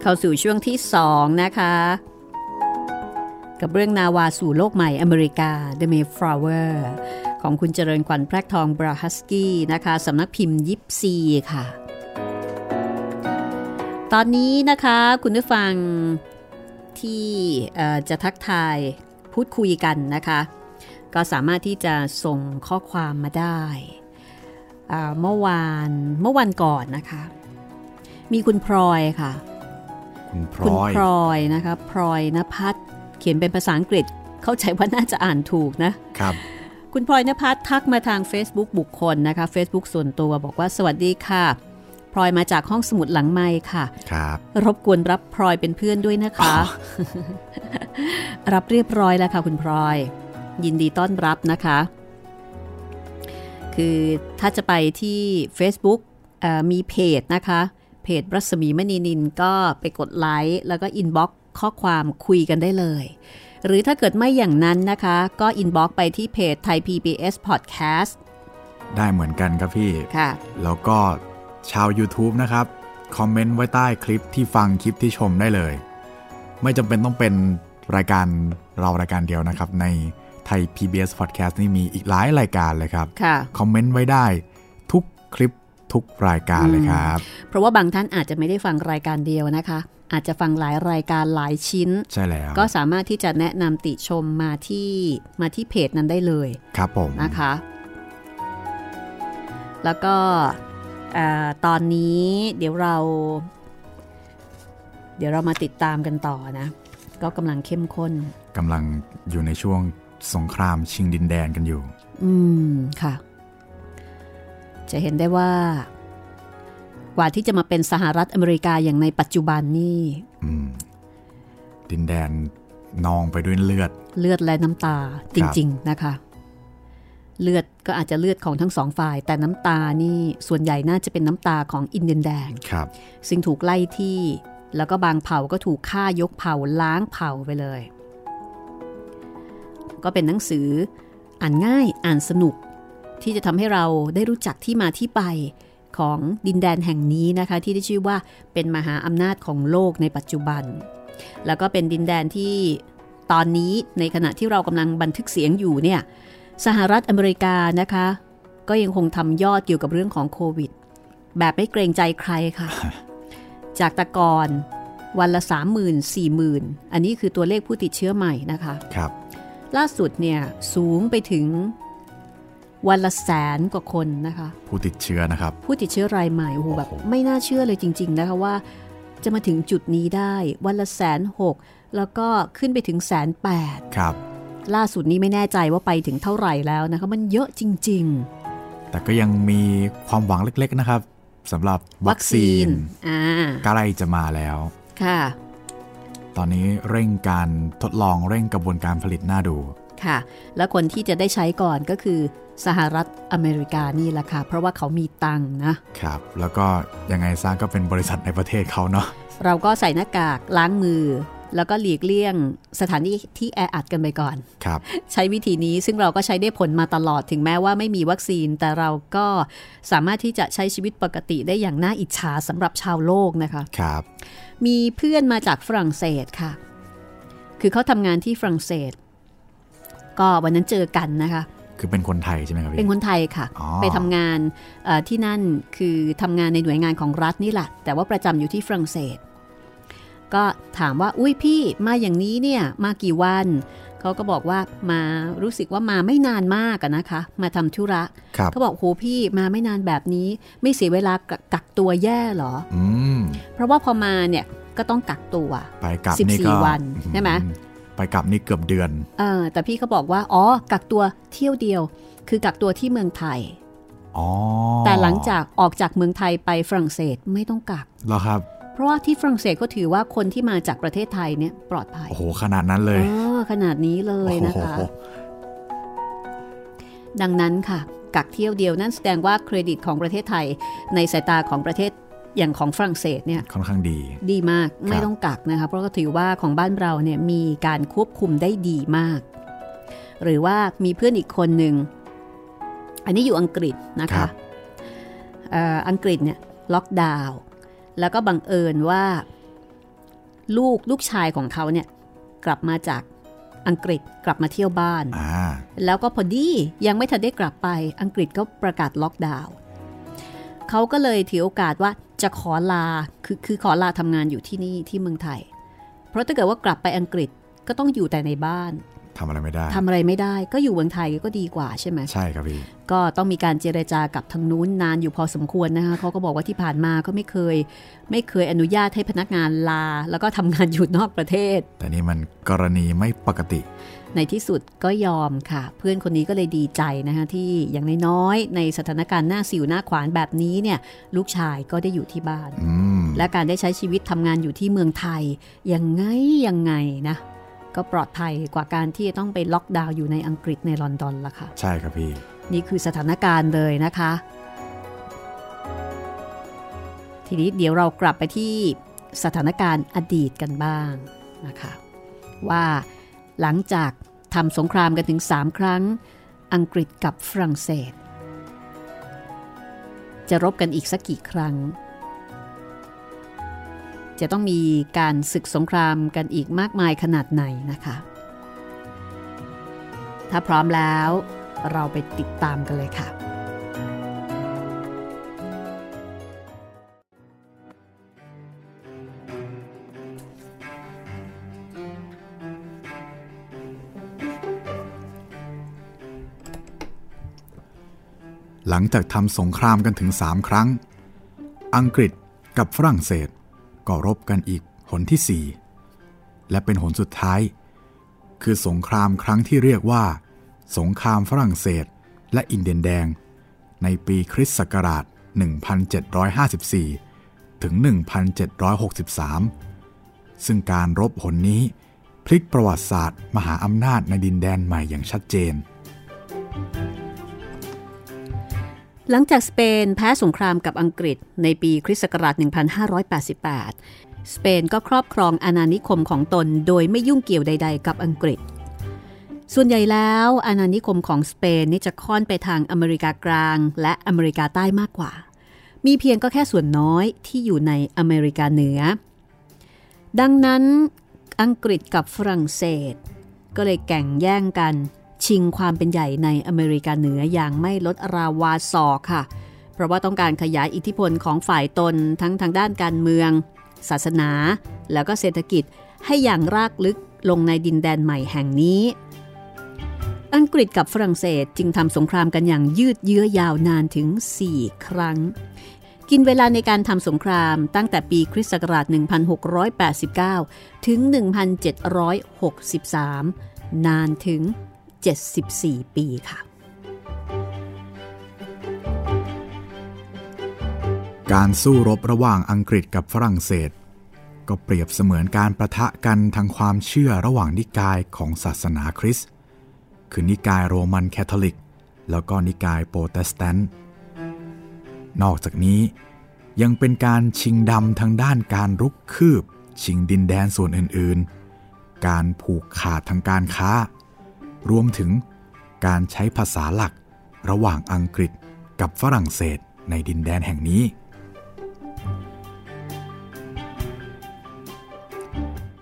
เข้าสู่ช่วงที่2นะคะ กับเรื่องนาวาสู่โลกใหม่อเมริกา The Mayflower ของคุณเจริญขวัญแพรกทองบราฮัสกี้นะคะสำนักพิมพ์ยิปซีค่ะตอนนี้นะคะคุณผู้ฟัง ที่จะทักทายพูดคุยกันนะคะ ก็สามารถที่จะส่งข้อความมาได้ เมื่อวานเมื่อวันก่อนนะคะ มีคุณพลอยค่ะ คุณพลคุณอยพลอยนะคะพลอยนภัสเขียนเป็นภาษาอังกฤษเข้าใจว่าน่าจะอ่านถูกนะครับคุณพลอยนภัสทักมาทาง Facebook บุคคลนะคะ Facebook ส่วนตัวบอกว่าสวัสดีค่ะ พลอยมาจากห้องสมุดหลังไมค์ค่ะ ครับ รบกวนรับพลอยเป็นเพื่อนด้วยนะคะ รับเรียบร้อยแล้วค่ะคุณพลอย ยินดีต้อนรับนะคะ คือถ้าจะไปที่ Facebook เอ่อมีเพจนะคะ เพจรัศมีมณีนิลก็ไปกดไลค์แล้วก็ inbox ข้อความคุยกันได้เลย หรือถ้าเกิดไม่อย่างนั้นนะคะ ก็ inbox ไปที่เพจ Thai PBS Podcast ได้เหมือนกันครับพี่ ค่ะ แล้วก็ ชาว YouTube นะครับ คอมเมนต์ไว้ใต้คลิปที่ฟังคลิปที่ชมได้เลย ไม่จำเป็นต้องเป็นรายการเรารายการเดียวนะครับ ในไทย PBS Podcast นี่มีอีกหลายรายการเลยครับค่ะคอมเมนต์ไว้ได้ทุกคลิปทุกรายการเลยครับ เพราะว่าบางท่านอาจจะไม่ได้ฟังรายการเดียวนะคะ อาจจะฟังหลายรายการหลายชิ้น ใช่แล้ว ก็สามารถที่จะแนะนำติชมมาที่มาที่เพจนั้นได้เลย ครับผมนะคะ แล้วก็เอ่อ ตอนนี้เดี๋ยวเรา เดี๋ยวเรามาติดตามกันต่อนะ ก็กำลังเข้มข้นกำลังอยู่ในช่วงสงครามชิงดินแดนกันอยู่ อืมค่ะ จะเห็นได้ว่า กว่าที่จะมาเป็นสหรัฐอเมริกาอย่างในปัจจุบันนี่อืมดินแดนนองไปด้วยเลือด เลือดและน้ำตาจริง ๆ นะคะ เลือดก็อาจจะเลือดของทั้งสองฝ่าย แต่น้ำตานี่ส่วนใหญ่น่าจะเป็นน้ำตาของอินเดียนแดงครับ ซึ่งถูกไล่ที่ แล้วก็บางเผ่าก็ถูกฆ่ายกเผ่าล้างเผ่าไปเลย ก็เป็นหนังสืออ่านง่ายอ่านสนุก ที่จะทำให้เราได้รู้จักที่มาที่ไปของดินแดนแห่งนี้นะคะที่ได้ชื่อว่าเป็นมหาอำนาจของโลกในปัจจุบัน แล้วก็เป็นดินแดนที่ตอนนี้ในขณะที่เรากำลังบันทึกเสียงอยู่เนี่ย สหรัฐอเมริกานะคะ ก็ยังคงทำยอดเกี่ยวกับเรื่องของโควิด แบบไม่เกรงใจใครค่ะ จากแต่ก่อนวันละ 3 0 0 0 0 4 0 0 0 0 อันนี้คือตัวเลขผู้ติดเชื้อใหม่นะคะครับ ล่าสุดเนี่ยสูงไปถึงวันละแสนกว่าคนนะคะ ผู้ติดเชื้อนะครับ ผู้ติดเชื้อรายใหม่โอ้โหแบบโอ้โหไม่น่าเชื่อเลยจริง ๆ นะคะว่า จะมาถึงจุดนี้ได้วันละแสนหกแล้วก็ขึ้นไปถึงแสนแปดครับ ล่าสุดนี้ไม่แน่ใจว่าไปถึงเท่าไหร่แล้วนะคะมันเยอะจริงแต่ก็ยังมีความหวังเล็กๆนะครับสำหรับๆวัคซีนอ่าใกล้จะมาแล้วค่ะ ตอนนี้เร่งการทดลองเร่งกระบวนการผลิตหน้าดูค่ะ แล้วคนที่จะได้ใช้ก่อนก็คือสหรัฐอเมริกานี่แหละค่ะ เพราะว่าเขามีตังค์นะ ครับ แล้วก็ยังไงซะก็เป็นบริษัทในประเทศเขาเนาะเราก็ใส่หน้ากากล้างมือ แล้วก็หลีกเลี่ยงสถานที่ที่แออัดกันไปก่อนครับใช้วิธีนี้ซึ่งเราก็ใช้ได้ผลมาตลอดถึงแม้ว่าไม่มีวัคซีน แต่เราก็สามารถที่จะใช้ชีวิตปกติได้อย่างน่าอิจฉาสำหรับชาวโลกนะคะครับ มีเพื่อนมาจากฝรั่งเศสค่ะ คือเขาทำงานที่ฝรั่งเศส ก็วันนั้นเจอกันนะคะคือเป็นคนไทยใช่ไหมครับพี่เป็นคนไทยค่ะอ๋อไปทำงานเอ่อที่นั่นคือทำงานในหน่วยงานของรัฐนี่แหละแต่ว่าประจำอยู่ที่ฝรั่งเศส ก็ถามว่าอุ้ยพี่มาอย่างนี้เนี่ยมากี่วันเขาก็บอกว่ามารู้สึกว่ามาไม่นานมากอะนะคะ มาทำธุระครับเขาบอกโหพี่มาไม่นานแบบนี้ ไม่เสียเวลากักกักตัวแย่เหรออืมเพราะว่าพอมาเนี่ยก็ต้องกักตัวไปกลับ14นี่ก็วันใช่ไหมอืไปกลับนี่เกือบเดือนอแต่พี่เขาบอกว่าอ๋อกักตัวเที่ยวเดียว คือกักตัวที่เมืองไทยแต่หลังจากออกจากเมืองไทยไปฝรั่งเศสไม่ต้องกักเหรอครับ เพราะว่าที่ฝรั่งเศสก็ถือว่าคนที่มาจากประเทศไทยเนี่ยปลอดภัย โอ้โห ขนาดนั้นเลยอ๋อขนาดนี้เลยนะคะ ดังนั้นค่ะ กักเที่ยวเดียวนั่นแสดงว่าเครดิตของประเทศไทย ในสายตาของประเทศอย่างของฝรั่งเศสเนี่ยค่อนข้างดี ดีมากไม่ต้องกักนะคะเพราะก็ถือว่าของบ้านเราเนี่ยมีการควบคุมได้ดีมาก หรือว่ามีเพื่อนอีกคนหนึ่งอันนี้อยู่อังกฤษนะคะอังกฤษเนี่ยล็อกดาวน์ แล้วก็บังเอิญว่า ลูกลูกชายของเขาเนี่ยกลับมาจากอังกฤษกลับมาเที่ยวบ้าน แล้วก็พอดียังไม่ทันได้กลับไป อังกฤษก็ประกาศล็อกดาวน์เขาก็เลยถือโอกาสว่าจะขอลาคือคือขอลาทำงานอยู่ที่นี่ที่เมืองไทย เพราะถ้าเกิดว่ากลับไปอังกฤษก็ต้องอยู่แต่ในบ้าน ทำอะไรไม่ได้ทำอะไรไม่ได้ ก็อยู่เมืองไทยก็ดีกว่าใช่ไหมใช่ครับพี่ก็ต้องมีการเจรจากับทางนู้นนานอยู่พอสมควรนะคะเขาก็บอกว่าที่ผ่านมาก็ไม่เคย ไม่เคยอนุญาตให้พนักงานลา แล้วก็ทำงานอยู่นอกประเทศ แต่นี่มันกรณีไม่ปกติ ในที่สุดก็ยอมค่ะ เพื่อนคนนี้ก็เลยดีใจนะคะที่อย่างน้อยๆในสถานการณ์หน้าสิวหน้าขวานแบบนี้เนี่ย ลูกชายก็ได้อยู่ที่บ้าน และการได้ใช้ชีวิตทำงานอยู่ที่เมืองไทยยังไงยังไงนะ ก็ปลอดภัยกว่าการที่จะต้องไปล็อกดาวน์อยู่ในอังกฤษในลอนดอนละค่ะ ใช่ครับพี่ นี่คือสถานการณ์เลยนะคะ ทีนี้เดี๋ยวเรากลับไปที่สถานการณ์อดีตกันบ้างนะคะ ว่าหลังจากทำสงครามกันถึง 3 ครั้ง อังกฤษกับฝรั่งเศส จะรบกันอีกสักกี่ครั้ง จะต้องมีการศึกสงครามกันอีกมากมายขนาดไหนนะคะ ถ้าพร้อมแล้วเราไปติดตามกันเลยค่ะ หลังจากทำสงครามกันถึงสามครั้ง อังกฤษกับฝรั่งเศส ก็รบกันอีกหนที่4และเป็นหนสุดท้าย คือสงครามครั้งที่เรียกว่า สงครามฝรั่งเศสและอินเดียนแดง ในปีคริสต์ศักราช 1754 ถึง 1763 ซึ่งการรบหนนี้พลิกประวัติศาสตร์ มหาอำนาจในดินแดนใหม่อย่างชัดเจน หลังจากสเปนแพ้สงครามกับอังกฤษในปีคริสต์ศักราช 1588 สเปนก็ครอบครองอาณานิคมของตนโดยไม่ยุ่งเกี่ยวใด ๆ กับอังกฤษ ส่วนใหญ่แล้วอาณานิคมของสเปนนี่จะค่อนไปทางอเมริกากลาง และอเมริกาใต้มากกว่า มีเพียงก็แค่ส่วนน้อยที่อยู่ในอเมริกาเหนือ ดังนั้นอังกฤษกับฝรั่งเศส ก็เลยแข่งแย่งกัน ชิงความเป็นใหญ่ในอเมริกาเหนืออย่างไม่ลดราวาศอกค่ะ เพราะว่าต้องการขยายอิทธิพลของฝ่ายตนทั้งทางด้านการเมือง ศาสนา แล้วก็เศรษฐกิจให้อย่างรากลึกลงในดินแดนใหม่แห่งนี้ อังกฤษกับฝรั่งเศสจึงทำสงครามกันอย่างยืดเยื้อยาวนานถึง 4 ครั้ง กินเวลาในการทำสงครามตั้งแต่ปีคริสต์ศักราช 1689 ถึง 1763 นานถึง 74 ปีค่ะ การสู้รบระหว่างอังกฤษกับฝรั่งเศส ก็เปรียบเสมือนการประทะกันทางความเชื่อระหว่างนิกายของศาสนาคริสต์คือนิกายโรมันแคทอลิก แล้วก็นิกายโปรเตสแตนต์ นอกจากนี้ยังเป็นการชิงดำทางด้านการรุกคืบ ชิงดินแดนส่วนอื่นๆ การผูกขาดทางการค้า รวมถึงการใช้ภาษาหลักระหว่างอังกฤษกับฝรั่งเศสในดินแดนแห่งนี้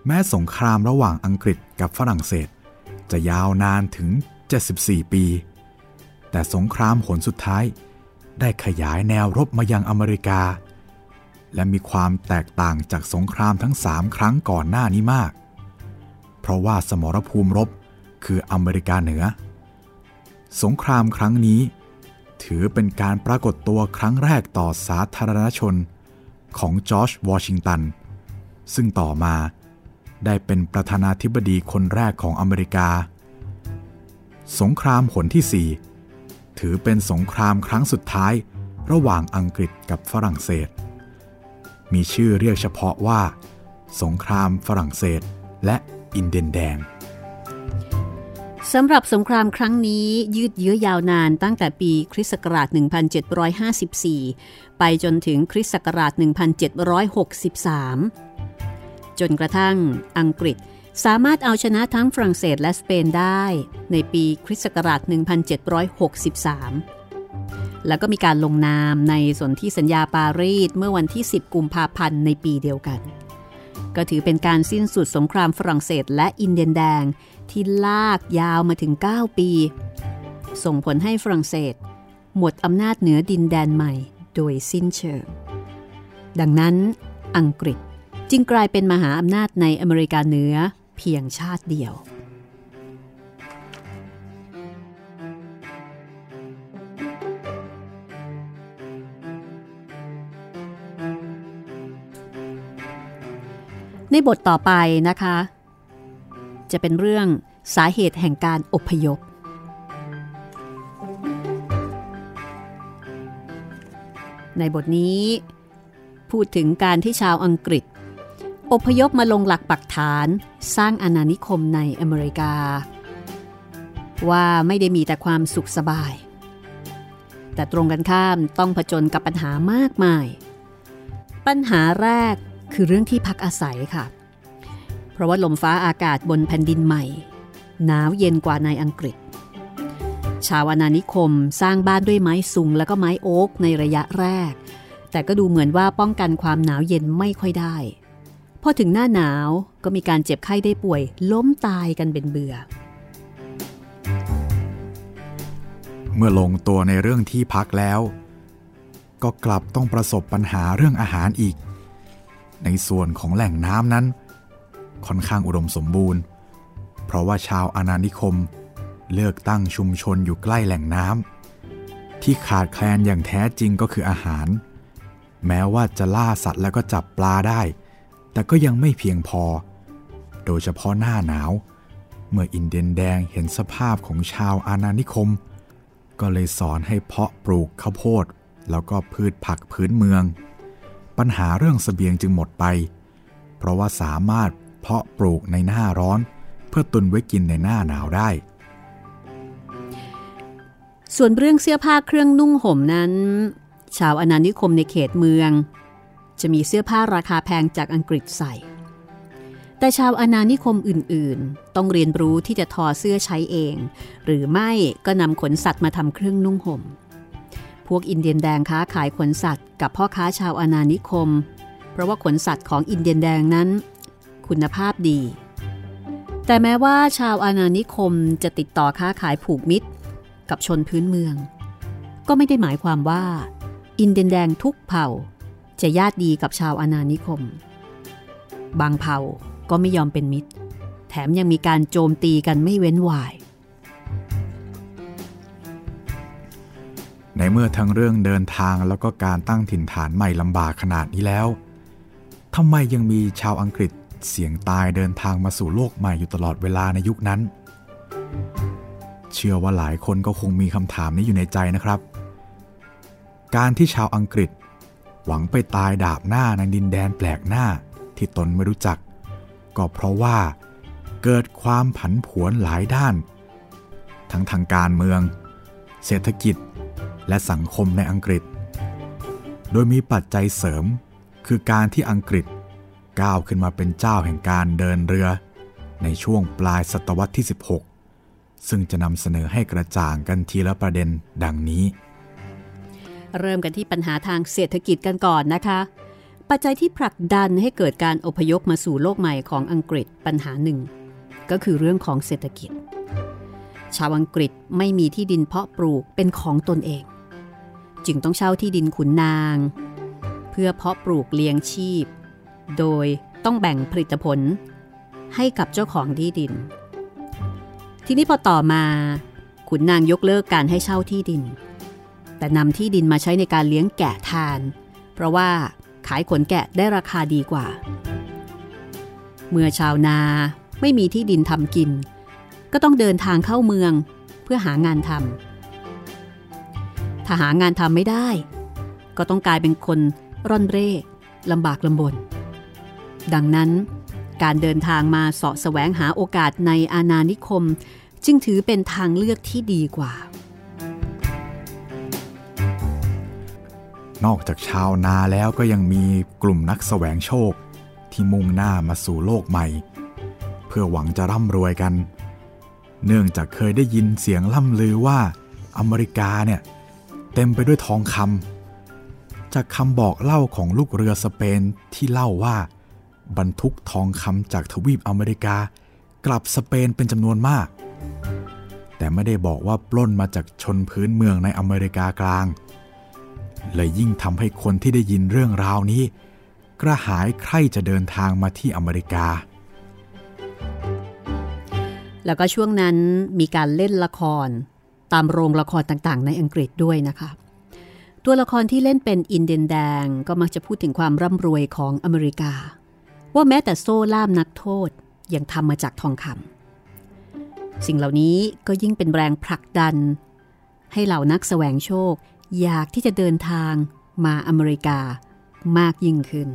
แม้สงครามระหว่างอังกฤษกับฝรั่งเศส จะยาวนานถึง 74 ปี แต่สงครามหนสุดท้าย ได้ขยายแนวรบมายังอเมริกา และมีความแตกต่างจากสงครามทั้งสามครั้งก่อนหน้านี้มาก เพราะว่าสมรภูมิรบ คืออเมริกาเหนือ สงครามครั้งนี้ ถือเป็นการปรากฏตัวครั้งแรกต่อสาธารณชนของจอร์จวอชิงตัน ซึ่งต่อมาได้เป็นประธานาธิบดีคนแรกของอเมริกา สงครามหนที่ 4 ถือเป็นสงครามครั้งสุดท้ายระหว่างอังกฤษกับฝรั่งเศส มีชื่อเรียกเฉพาะว่า สงครามฝรั่งเศสและอินเดียนแดง สำหรับสงครามครั้งนี้ยืดเยื้อยาวนานตั้งแต่ปีคริสต์ศักราช 1754 ไปจนถึงคริสต์ศักราช 1763 จนกระทั่งอังกฤษสามารถเอาชนะทั้งฝรั่งเศสและสเปนได้ในปีคริสต์ศักราช 1763 แล้วก็มีการลงนามในสนธิสัญญาปารีสเมื่อวันที่ 10 กุมภาพันธ์ในปีเดียวกัน ก็ถือเป็นการสิ้นสุดสงครามฝรั่งเศสและอินเดียนแดง ที่ลากยาวมาถึง 9 ปี ส่งผลให้ฝรั่งเศส หมดอำนาจเหนือดินแดนใหม่ โดยสิ้นเชิง ดังนั้น อังกฤษจึงกลายเป็นมหาอำนาจในอเมริกาเหนือเพียงชาติเดียว ในบทต่อไปนะคะ จะเป็นเรื่องสาเหตุแห่งการอพยพ ในบทนี้ พูดถึงการที่ชาวอังกฤษ อพยพมาลงหลักปักฐานสร้างอาณานิคมในอเมริกา ว่าไม่ได้มีแต่ความสุขสบาย แต่ตรงกันข้ามต้องผจญกับปัญหามากมาย ปัญหาแรก คือเรื่องที่พักอาศัยค่ะ เพราะว่าลมฟ้าอากาศบนแผ่นดินใหม่ หนาวเย็นกว่าในอังกฤษ ชาวอาณานิคมสร้างบ้านด้วยไม้สุงแล้วก็ไม้โอ๊กในระยะแรก แต่ก็ดูเหมือนว่าป้องกันความหนาวเย็นไม่ค่อยได้ พอถึงหน้าหนาวก็มีการเจ็บไข้ได้ป่วย ล้มตายกันเป็นเบื่อ เมื่อลงตัวในเรื่องที่พักแล้ว ก็กลับต้องประสบปัญหาเรื่องอาหารอีก ในส่วนของแหล่งน้ำนั้น ค่อนข้างอุดมสมบูรณ์ เพราะว่าชาวอาณานิคม เลือกตั้งชุมชนอยู่ใกล้แหล่งน้ำที่ขาดแคลนอย่างแท้จริงก็คืออาหาร แม้ว่าจะล่าสัตว์แล้วก็จับปลาได้ แต่ก็ยังไม่เพียงพอ โดยเฉพาะหน้าหนาว เมื่ออินเดียนแดงเห็นสภาพของชาวอาณานิคม ก็เลยสอนให้เพาะปลูกข้าวโพดแล้วก็พืชผักพื้นเมือง ปัญหาเรื่องสเสบียงจึงหมดไป เพราะว่าสามารถเพาะปลูกในหน้าร้อน เพื่อตุนไว้กินในหน้าหนาวได้ ส่วนเรื่องเสื้อผ้าเครื่องนุ่งห่มนั้น ชาวอนานิคมในเขตเมือง จะมีเสื้อผ้าราคาแพงจากอังกฤษใส่ แต่ชาวอนานิคมอื่นๆ ต้องเรียนรู้ที่จะทอเสื้อใช้เอง หรือไม่ก็นำขนสัตว์มาทำเครื่องนุ่งห่ม พวกอินเดียนแดงค้าขายขนสัตว์ กับพ่อค้าชาวอนานิคม เพราะว่าขนสัตว์ของอินเดียนแดงนั้น คุณภาพดี แต่แม้ว่าชาวอาณานิคมจะติดต่อค้าขายผูกมิตร กับชนพื้นเมือง ก็ไม่ได้หมายความว่า อินเดียนแดงทุกเผ่า จะญาติดีกับชาวอาณานิคม บางเผ่าก็ไม่ยอมเป็นมิตร แถมยังมีการโจมตีกันไม่เว้นวาย ในเมื่อทั้งเรื่องเดินทางแล้วก็การตั้งถิ่นฐานใหม่ลำบากขนาดนี้แล้วทำไมยังมีชาวอังกฤษเสี่ยงตายเดินทางมาสู่โลกใหม่อยู่ตลอดเวลาในยุคนั้น เชื่อว่าหลายคนก็คงมีคำถามนี้อยู่ในใจนะครับ การที่ชาวอังกฤษ หวังไปตายดาบหน้าในดินแดนแปลกหน้าที่ตนไม่รู้จัก ก็เพราะว่าเกิดความผันผวนหลายด้าน ทั้งทางการเมือง เศรษฐกิจ และสังคมในอังกฤษ โดยมีปัจจัยเสริม คือการที่อังกฤษก้าวขึ้นมาเป็นเจ้าแห่งการเดินเรือ ในช่วงปลายศตวรรษที่ 16 ซึ่งจะนำเสนอให้กระจ่างกันทีละประเด็นดังนี้ เริ่มกันที่ปัญหาทางเศรษฐกิจกันก่อนนะคะปัจจัยที่ผลักดันให้เกิดการอพยพมาสู่โลกใหม่ของอังกฤษปัญหาหนึ่ง ก็คือเรื่องของเศรษฐกิจ ชาวอังกฤษไม่มีที่ดินเพาะปลูกเป็นของตนเอง จึงต้องเช่าที่ดินขุนนาง เพื่อเพาะปลูกเลี้ยงชีพ โดยต้องแบ่งผลิตผลให้กับเจ้าของที่ดิน ทีนี้พอต่อมาขุนนางยกเลิกการให้เช่าที่ดิน แต่นำที่ดินมาใช้ในการเลี้ยงแกะทาน เพราะว่าขายขนแกะได้ราคาดีกว่า เมื่อชาวนาไม่มีที่ดินทำกิน ก็ต้องเดินทางเข้าเมืองเพื่อหางานทำ ถ้าหางานทำไม่ได้ ก็ต้องกลายเป็นคนร่อนเร่ลำบากลำบน ดังนั้นการเดินทางมาเสาะแสวงหาโอกาสในอาณานิคม จึงถือเป็นทางเลือกที่ดีกว่า นอกจากชาวนาแล้วก็ยังมีกลุ่มนักแสวงโชค ที่มุ่งหน้ามาสู่โลกใหม่ เพื่อหวังจะร่ำรวยกัน เนื่องจากเคยได้ยินเสียงล่ำลือว่าอเมริกาเนี่ย เต็มไปด้วยทองคำจากคำบอกเล่าของลูกเรือสเปนที่เล่าว่า บรรทุกทองคำจากทวีปอเมริกา กลับสเปนเป็นจำนวนมาก แต่ไม่ได้บอกว่าปล้นมาจากชนพื้นเมืองในอเมริกากลางเลยยิ่งทำให้คนที่ได้ยินเรื่องราวนี้ กระหายใคร่จะเดินทางมาที่อเมริกา แล้วก็ช่วงนั้นมีการเล่นละคร ตามโรงละครต่างๆ ในอังกฤษด้วยนะคะ ตัวละครที่เล่นเป็นอินเดนแดงก็มักจะพูดถึงความร่ำรวยของอเมริกา ว่าแม้แต่โซ่ล่ามนักโทษยังทำมาจากทองคำสิ่งเหล่านี้ก็ยิ่งเป็นแรงผลักดัน ให้เหล่านักแสวงโชค อยากที่จะเดินทางมาอเมริกามากยิ่งขึ้น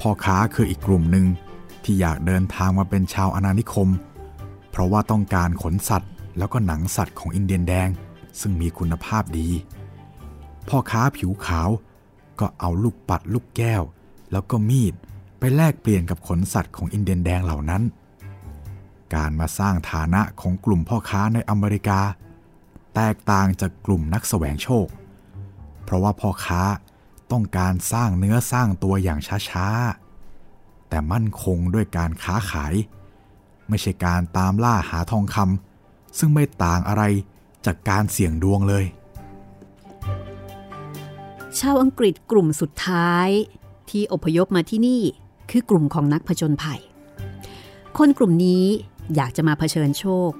พ่อค้าคืออีกกลุ่มหนึ่งที่อยากเดินทางมาเป็นชาวอาณานิคม เพราะว่าต้องการขนสัตว์ แล้วก็หนังสัตว์ของอินเดียนแดง ซึ่งมีคุณภาพดี พ่อค้าผิวขาว ก็เอาลูกปัดลูกแก้ว แล้วก็มีดไปแลกเปลี่ยนกับขนสัตว์ของอินเดียนแดงเหล่านั้น การมาสร้างฐานะของกลุ่มพ่อค้าในอเมริกา แตกต่างจากกลุ่มนักแสวงโชค เพราะว่าพ่อค้าต้องการสร้างเนื้อสร้างตัวอย่างช้าๆ แต่มั่นคงด้วยการค้าขาย ไม่ใช่การตามล่าหาทองคำซึ่งไม่ต่างอะไรจากการเสี่ยงดวงเลย ชาวอังกฤษกลุ่มสุดท้ายที่อพยพมาที่นี่คือกลุ่มของนักผจญภัย คนกลุ่มนี้อยากจะมาเผชิญโชค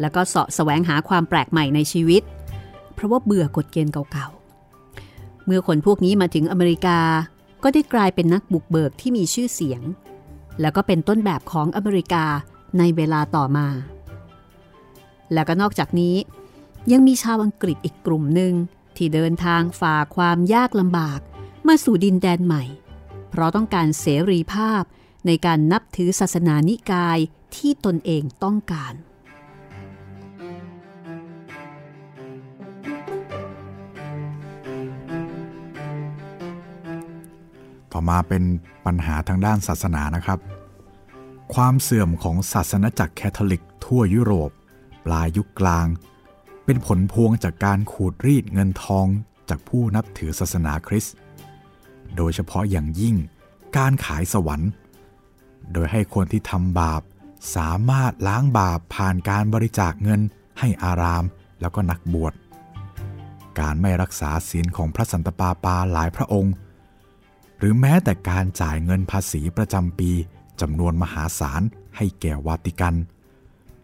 แล้วก็เสาะแสวงหาความแปลกใหม่ในชีวิต เพราะว่าเบื่อกฎเกณฑ์เก่าๆ เมื่อคนพวกนี้มาถึงอเมริกาก็ได้กลายเป็นนักบุกเบิกที่มีชื่อเสียง แล้วก็เป็นต้นแบบของอเมริกา ในเวลาต่อมา แล้วก็นอกจากนี้ยังมีชาวอังกฤษอีกกลุ่มหนึ่งที่เดินทางฝ่าความยากลำบากมาสู่ดินแดนใหม่ เพราะต้องการเสรีภาพในการนับถือศาสนานิกายที่ตนเองต้องการ ต่อมาเป็นปัญหาทางด้านศาสนานะครับ ความเสื่อมของศาสนาจักรแคทอลิกทั่วยุโรป ปลายยุคกลาง เป็นผลพวงจากการขูดรีดเงินทองจากผู้นับถือศาสนาคริสต์ โดยเฉพาะอย่างยิ่งการขายสวรรค์ โดยให้คนที่ทำบาปสามารถล้างบาปผ่านการบริจาคเงินให้อารามแล้วก็นักบวช การไม่รักษาศีลของพระสันตะปาปาหลายพระองค์ หรือแม้แต่การจ่ายเงินภาษีประจำปี จำนวนมหาศาลให้แก่วาติกัน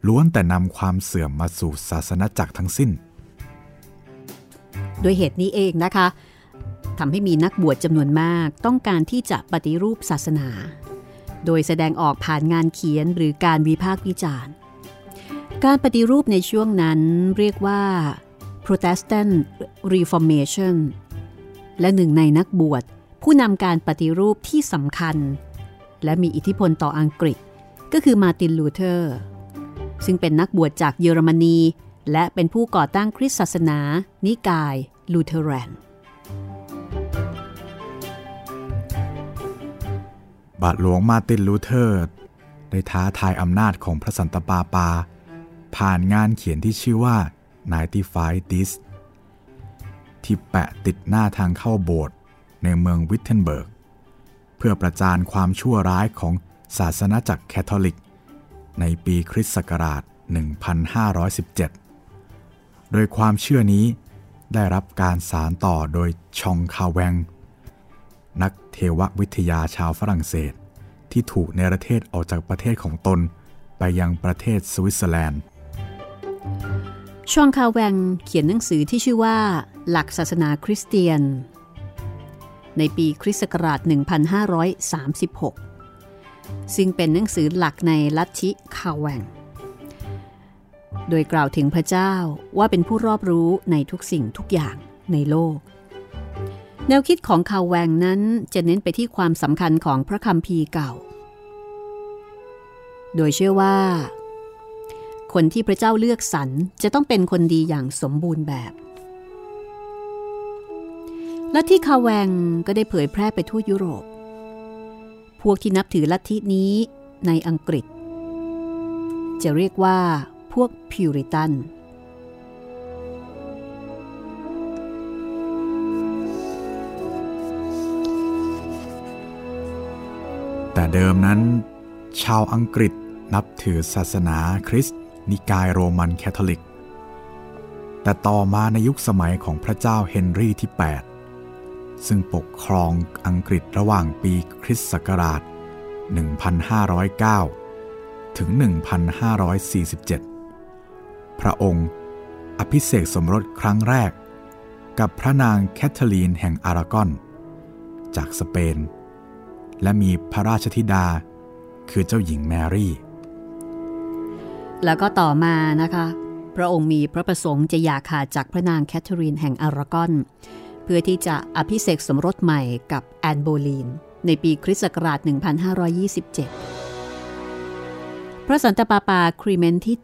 ล้วนแต่นำความเสื่อมมาสู่ศาสนาจักรทั้งสิ้น ด้วยเหตุนี้เองนะคะทำให้มีนักบวชจำนวนมากต้องการที่จะปฏิรูปศาสนา โดยแสดงออกผ่านงานเขียนหรือการวิพากษ์วิจารณ์ การปฏิรูปในช่วงนั้นเรียกว่า Protestant Reformation และหนึ่งในนักบวชผู้นำการปฏิรูปที่สำคัญ และมีอิทธิพลต่ออังกฤษ ก็คือมาร์ตินลูเทอร์ ซึ่งเป็นนักบวชจากเยอรมนี และเป็นผู้ก่อตั้งคริสตศาสนา นิกายลูเทอแรนบาทหลวงมาร์ตินลูเทอร์ได้ท้าทายอำนาจของพระสันตปาปา ผ่านงานเขียนที่ชื่อว่า 95 Theses ที่แปะติดหน้าทางเข้าโบสถ์ในเมืองวิทเทนเบิร์ก เพื่อประจานความชั่วร้ายของศาสนจักรแคทอลิก ในปีคริสต์ศักราช 1517 โดยความเชื่อนี้ได้รับการสานต่อโดยฌ็องกาลแว็ง นักเทววิทยาชาวฝรั่งเศส ที่ถูกเนรเทศออกจากประเทศของตนไปยังประเทศสวิตเซอร์แลนด์ ฌ็องกาลแว็งเขียนหนังสือที่ชื่อว่าหลักศาสนาคริสเตียน ในปีคริสต์ศักราช 1536 ซึ่งเป็นหนังสือหลักในลัทธิคาแวงโดยกล่าวถึงพระเจ้าว่าเป็นผู้รอบรู้ในทุกสิ่งทุกอย่างในโลก แนวคิดของคาแวงนั้นจะเน้นไปที่ความสำคัญของพระคัมภีร์เก่า โดยเชื่อว่า คนที่พระเจ้าเลือกสรรจะต้องเป็นคนดีอย่างสมบูรณ์แบบ ลัทธิคาแวงก็ได้เผยแพร่ไปทั่วยุโรป พวกที่นับถือลัทธินี้ในอังกฤษ จะเรียกว่าพวกพิวริตันแต่เดิมนั้น ชาวอังกฤษนับถือศาสนาคริสต์นิกายโรมันแคทอลิก แต่ต่อมาในยุคสมัยของพระเจ้าเฮนรี่ที่ 8 ซึ่งปกครองอังกฤษระหว่างปีคริสต์ศักราช 1509 ถึง 1547 พระองค์อภิเษกสมรสครั้งแรก กับพระนางแคทเธอรีนแห่งอารากอน จากสเปน และมีพระราชธิดาคือเจ้าหญิงแมรี่ แล้วก็ต่อมานะคะ พระองค์มีพระประสงค์จะอยากขาดจากพระนางแคทเธอรีนแห่งอารากอน เพื่อที่จะอภิเษกสมรสใหม่กับแอนโบลีน ในปีคริสต์ศักราช 1527 พระสันตะปาปาครีเมนที่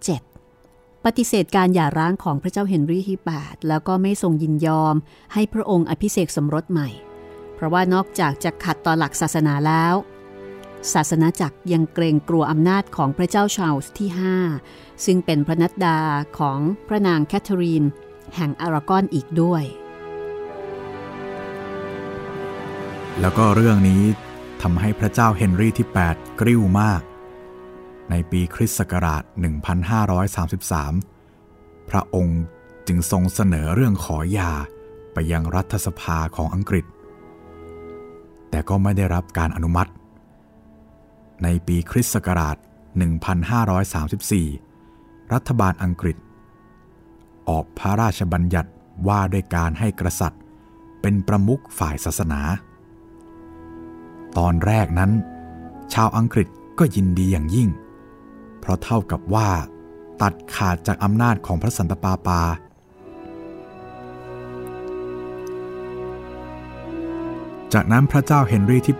7 ปฏิเสธการหย่าร้างของพระเจ้าเฮนรี่ที่8แล้วก็ไม่ทรงยินยอมให้พระองค์อภิเษกสมรสใหม่ เพราะว่านอกจากจะขัดต่อหลักศาสนาแล้ว ศาสนาจักรยังเกรงกลัวอำนาจของพระเจ้าชาลส์ที่ 5 ซึ่งเป็นพระนัดดาของพระนางแคทเธอรีน แห่งอารากอนอีกด้วย แล้วก็เรื่องนี้ทำให้พระเจ้าเฮนรี่ที่ 8 กริ้วมาก ในปีคริสต์ศักราช 1533 พระองค์จึงทรงเสนอเรื่องขอหย่าไปยังรัฐสภาของอังกฤษ แต่ก็ไม่ได้รับการอนุมัติ ในปีคริสต์ศักราช 1534 รัฐบาลอังกฤษ ออกพระราชบัญญัติว่าด้วยการให้กษัตริย์ เป็นประมุขฝ่ายศาสนา ตอนแรกนั้น ชาวอังกฤษก็ยินดีอย่างยิ่ง เพราะเท่ากับว่า ตัดขาดจากอำนาจของพระสันตะปาปา จากนั้นพระเจ้าเฮนรี่ที่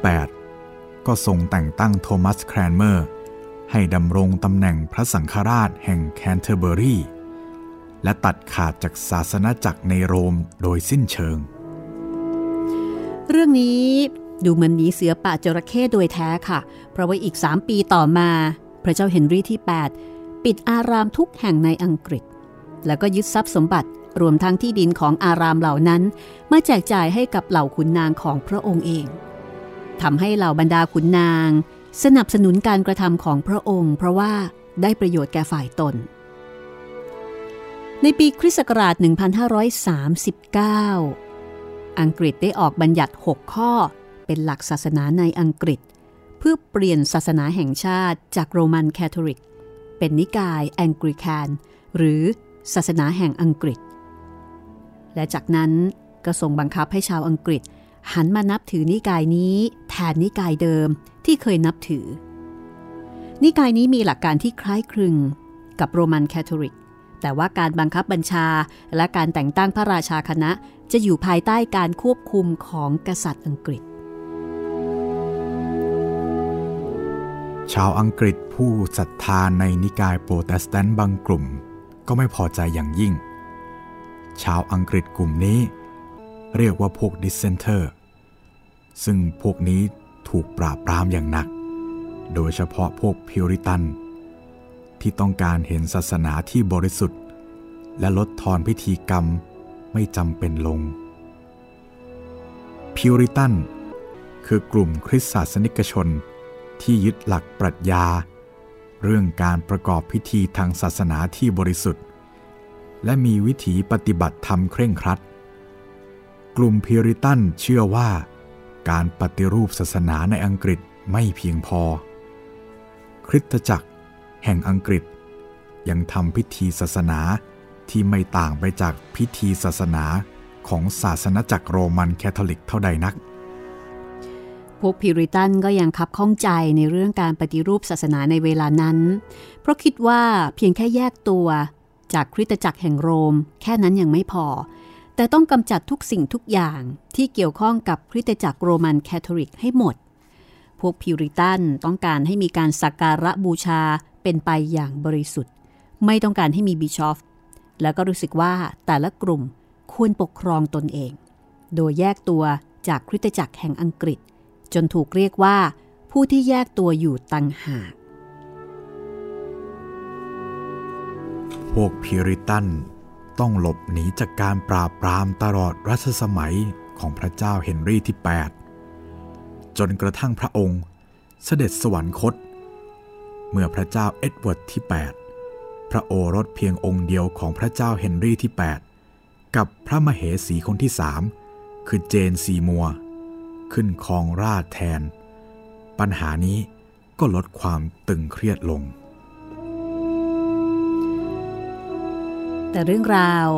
8 ก็ทรงแต่งตั้งโทมัสแครนเมอร์ ให้ดำรงตำแหน่งพระสังฆราชแห่งแคนเทอร์เบอรีและตัดขาดจากศาสนจักรในโรมโดยสิ้นเชิง เรื่องนี้ ดูเหมือนหนีเสือป่าจระเข้โดยแท้ค่ะ เพราะว่าอีก 3 ปีต่อมา พระเจ้าเฮนรี่ที่ 8 ปิดอารามทุกแห่งในอังกฤษ แล้วก็ยึดทรัพย์สมบัติรวมทั้งที่ดินของอารามเหล่านั้น มาแจกจ่ายให้กับเหล่าขุนนางของพระองค์เองทำให้เหล่าบรรดาขุนนาง สนับสนุนการกระทำของพระองค์ เพราะว่าได้ประโยชน์แก่ฝ่ายตน ในปีคริสต์ศักราช 1539 อังกฤษได้ออกบัญญัติ 6 ข้อ เป็นหลักศาสนาในอังกฤษ เพื่อเปลี่ยนศาสนาแห่งชาติจากโรมันแคทอลิก เป็นนิกายแองกริคนหรือศาสนาแห่งอังกฤษ และจากนั้นก็ทรงบังคับให้ชาวอังกฤษ หันมานับถือนิกายนี้แทนนิกายเดิมที่เคยนับถือ นิกายนี้มีหลักการที่คล้ายคลึงกับโรมันแคทอลิก แต่ว่าการบังคับบัญชาและการแต่งตั้งพระราชาคณะจะอยู่ภายใต้การควบคุมของกษัตริย์อังกฤษ ชาวอังกฤษผู้ศรัทธาในนิกายโปรเตสแตนต์บางกลุ่ม ก็ไม่พอใจอย่างยิ่ง ชาวอังกฤษกลุ่มนี้ เรียกว่าพวก Dissenter ซึ่งพวกนี้ถูกปราบปรามอย่างหนัก โดยเฉพาะพวกพิวริตัน ที่ต้องการเห็นศาสนาที่บริสุทธิ์ และลดทอนพิธีกรรมไม่จำเป็นลง พิวริตันคือกลุ่มคริสตศาสนิกชน ที่ยึดหลักปรัชญา เรื่องการประกอบพิธีทางศาสนาที่บริสุทธิ์ และมีวิถีปฏิบัติธรรมเคร่งครัด กลุ่มพิริตันเชื่อว่า การปฏิรูปศาสนาในอังกฤษไม่เพียงพอ คริสตจักรแห่งอังกฤษ ยังทำพิธีศาสนาที่ไม่ต่างไปจากพิธีศาสนาของศาสนจักรโรมันแคทอลิกเท่าใดนัก พวกพิวริตันก็ยังคับข้องใจในเรื่องการปฏิรูปศาสนาในเวลานั้น เพราะคิดว่าเพียงแค่แยกตัวจากคริสตจักรแห่งโรม แค่นั้นยังไม่พอ แต่ต้องกำจัดทุกสิ่งทุกอย่างที่เกี่ยวข้องกับคริสตจักรโรมันแคทอลิกให้หมด พวกพิวริตันต้องการให้มีการสักการะบูชาเป็นไปอย่างบริสุทธิ์ ไม่ต้องการให้มีบิชอฟ แล้วก็รู้สึกว่าแต่ละกลุ่มควรปกครองตนเอง โดยแยกตัวจากคริสตจักรแห่งอังกฤษ จนถูกเรียกว่า ผู้ที่แยกตัวอยู่ตังหาก พวกพิริตันต้องหลบหนีจากการปราบปรามตลอดรัชสมัยของพระเจ้าเฮนรี่ที่ 8 จนกระทั่งพระองค์เสด็จสวรรคต เมื่อพระเจ้าเอ็ดเวิร์ดที่ 8 พระโอรสเพียงองค์เดียวของพระเจ้าเฮนรี่ที่ 8 กับพระมเหสีคนที่สามคือเจนซีมัวร์ ขึ้นครองราชย์แทน ปัญหานี้ก็ลดความตึงเครียดลง แต่เรื่องราว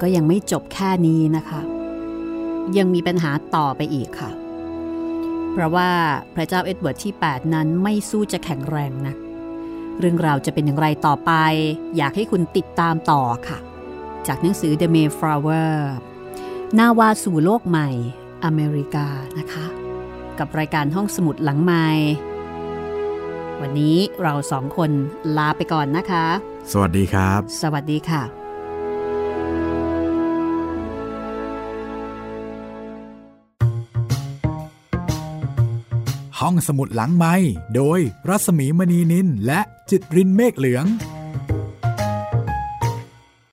ก็ยังไม่จบแค่นี้นะคะ ยังมีปัญหาต่อไปอีกค่ะ เพราะว่าพระเจ้าเอ็ดเวิร์ดที่ 8 นั้นไม่สู้จะแข็งแรงนักเรื่องราวจะเป็นอย่างไรต่อไป อยากให้คุณติดตามต่อค่ะ จากหนังสือ The Mayflower นาวาสู่โลกใหม่ อเมริกานะคะ กับรายการห้องสมุดหลังไมค์วันนี้เราสองคนลาไปก่อนนะคะ สวัสดีครับ สวัสดีค่ะห้องสมุดหลังไม้โดยรัสมีมณีนินและจิตรินเมฆเหลือง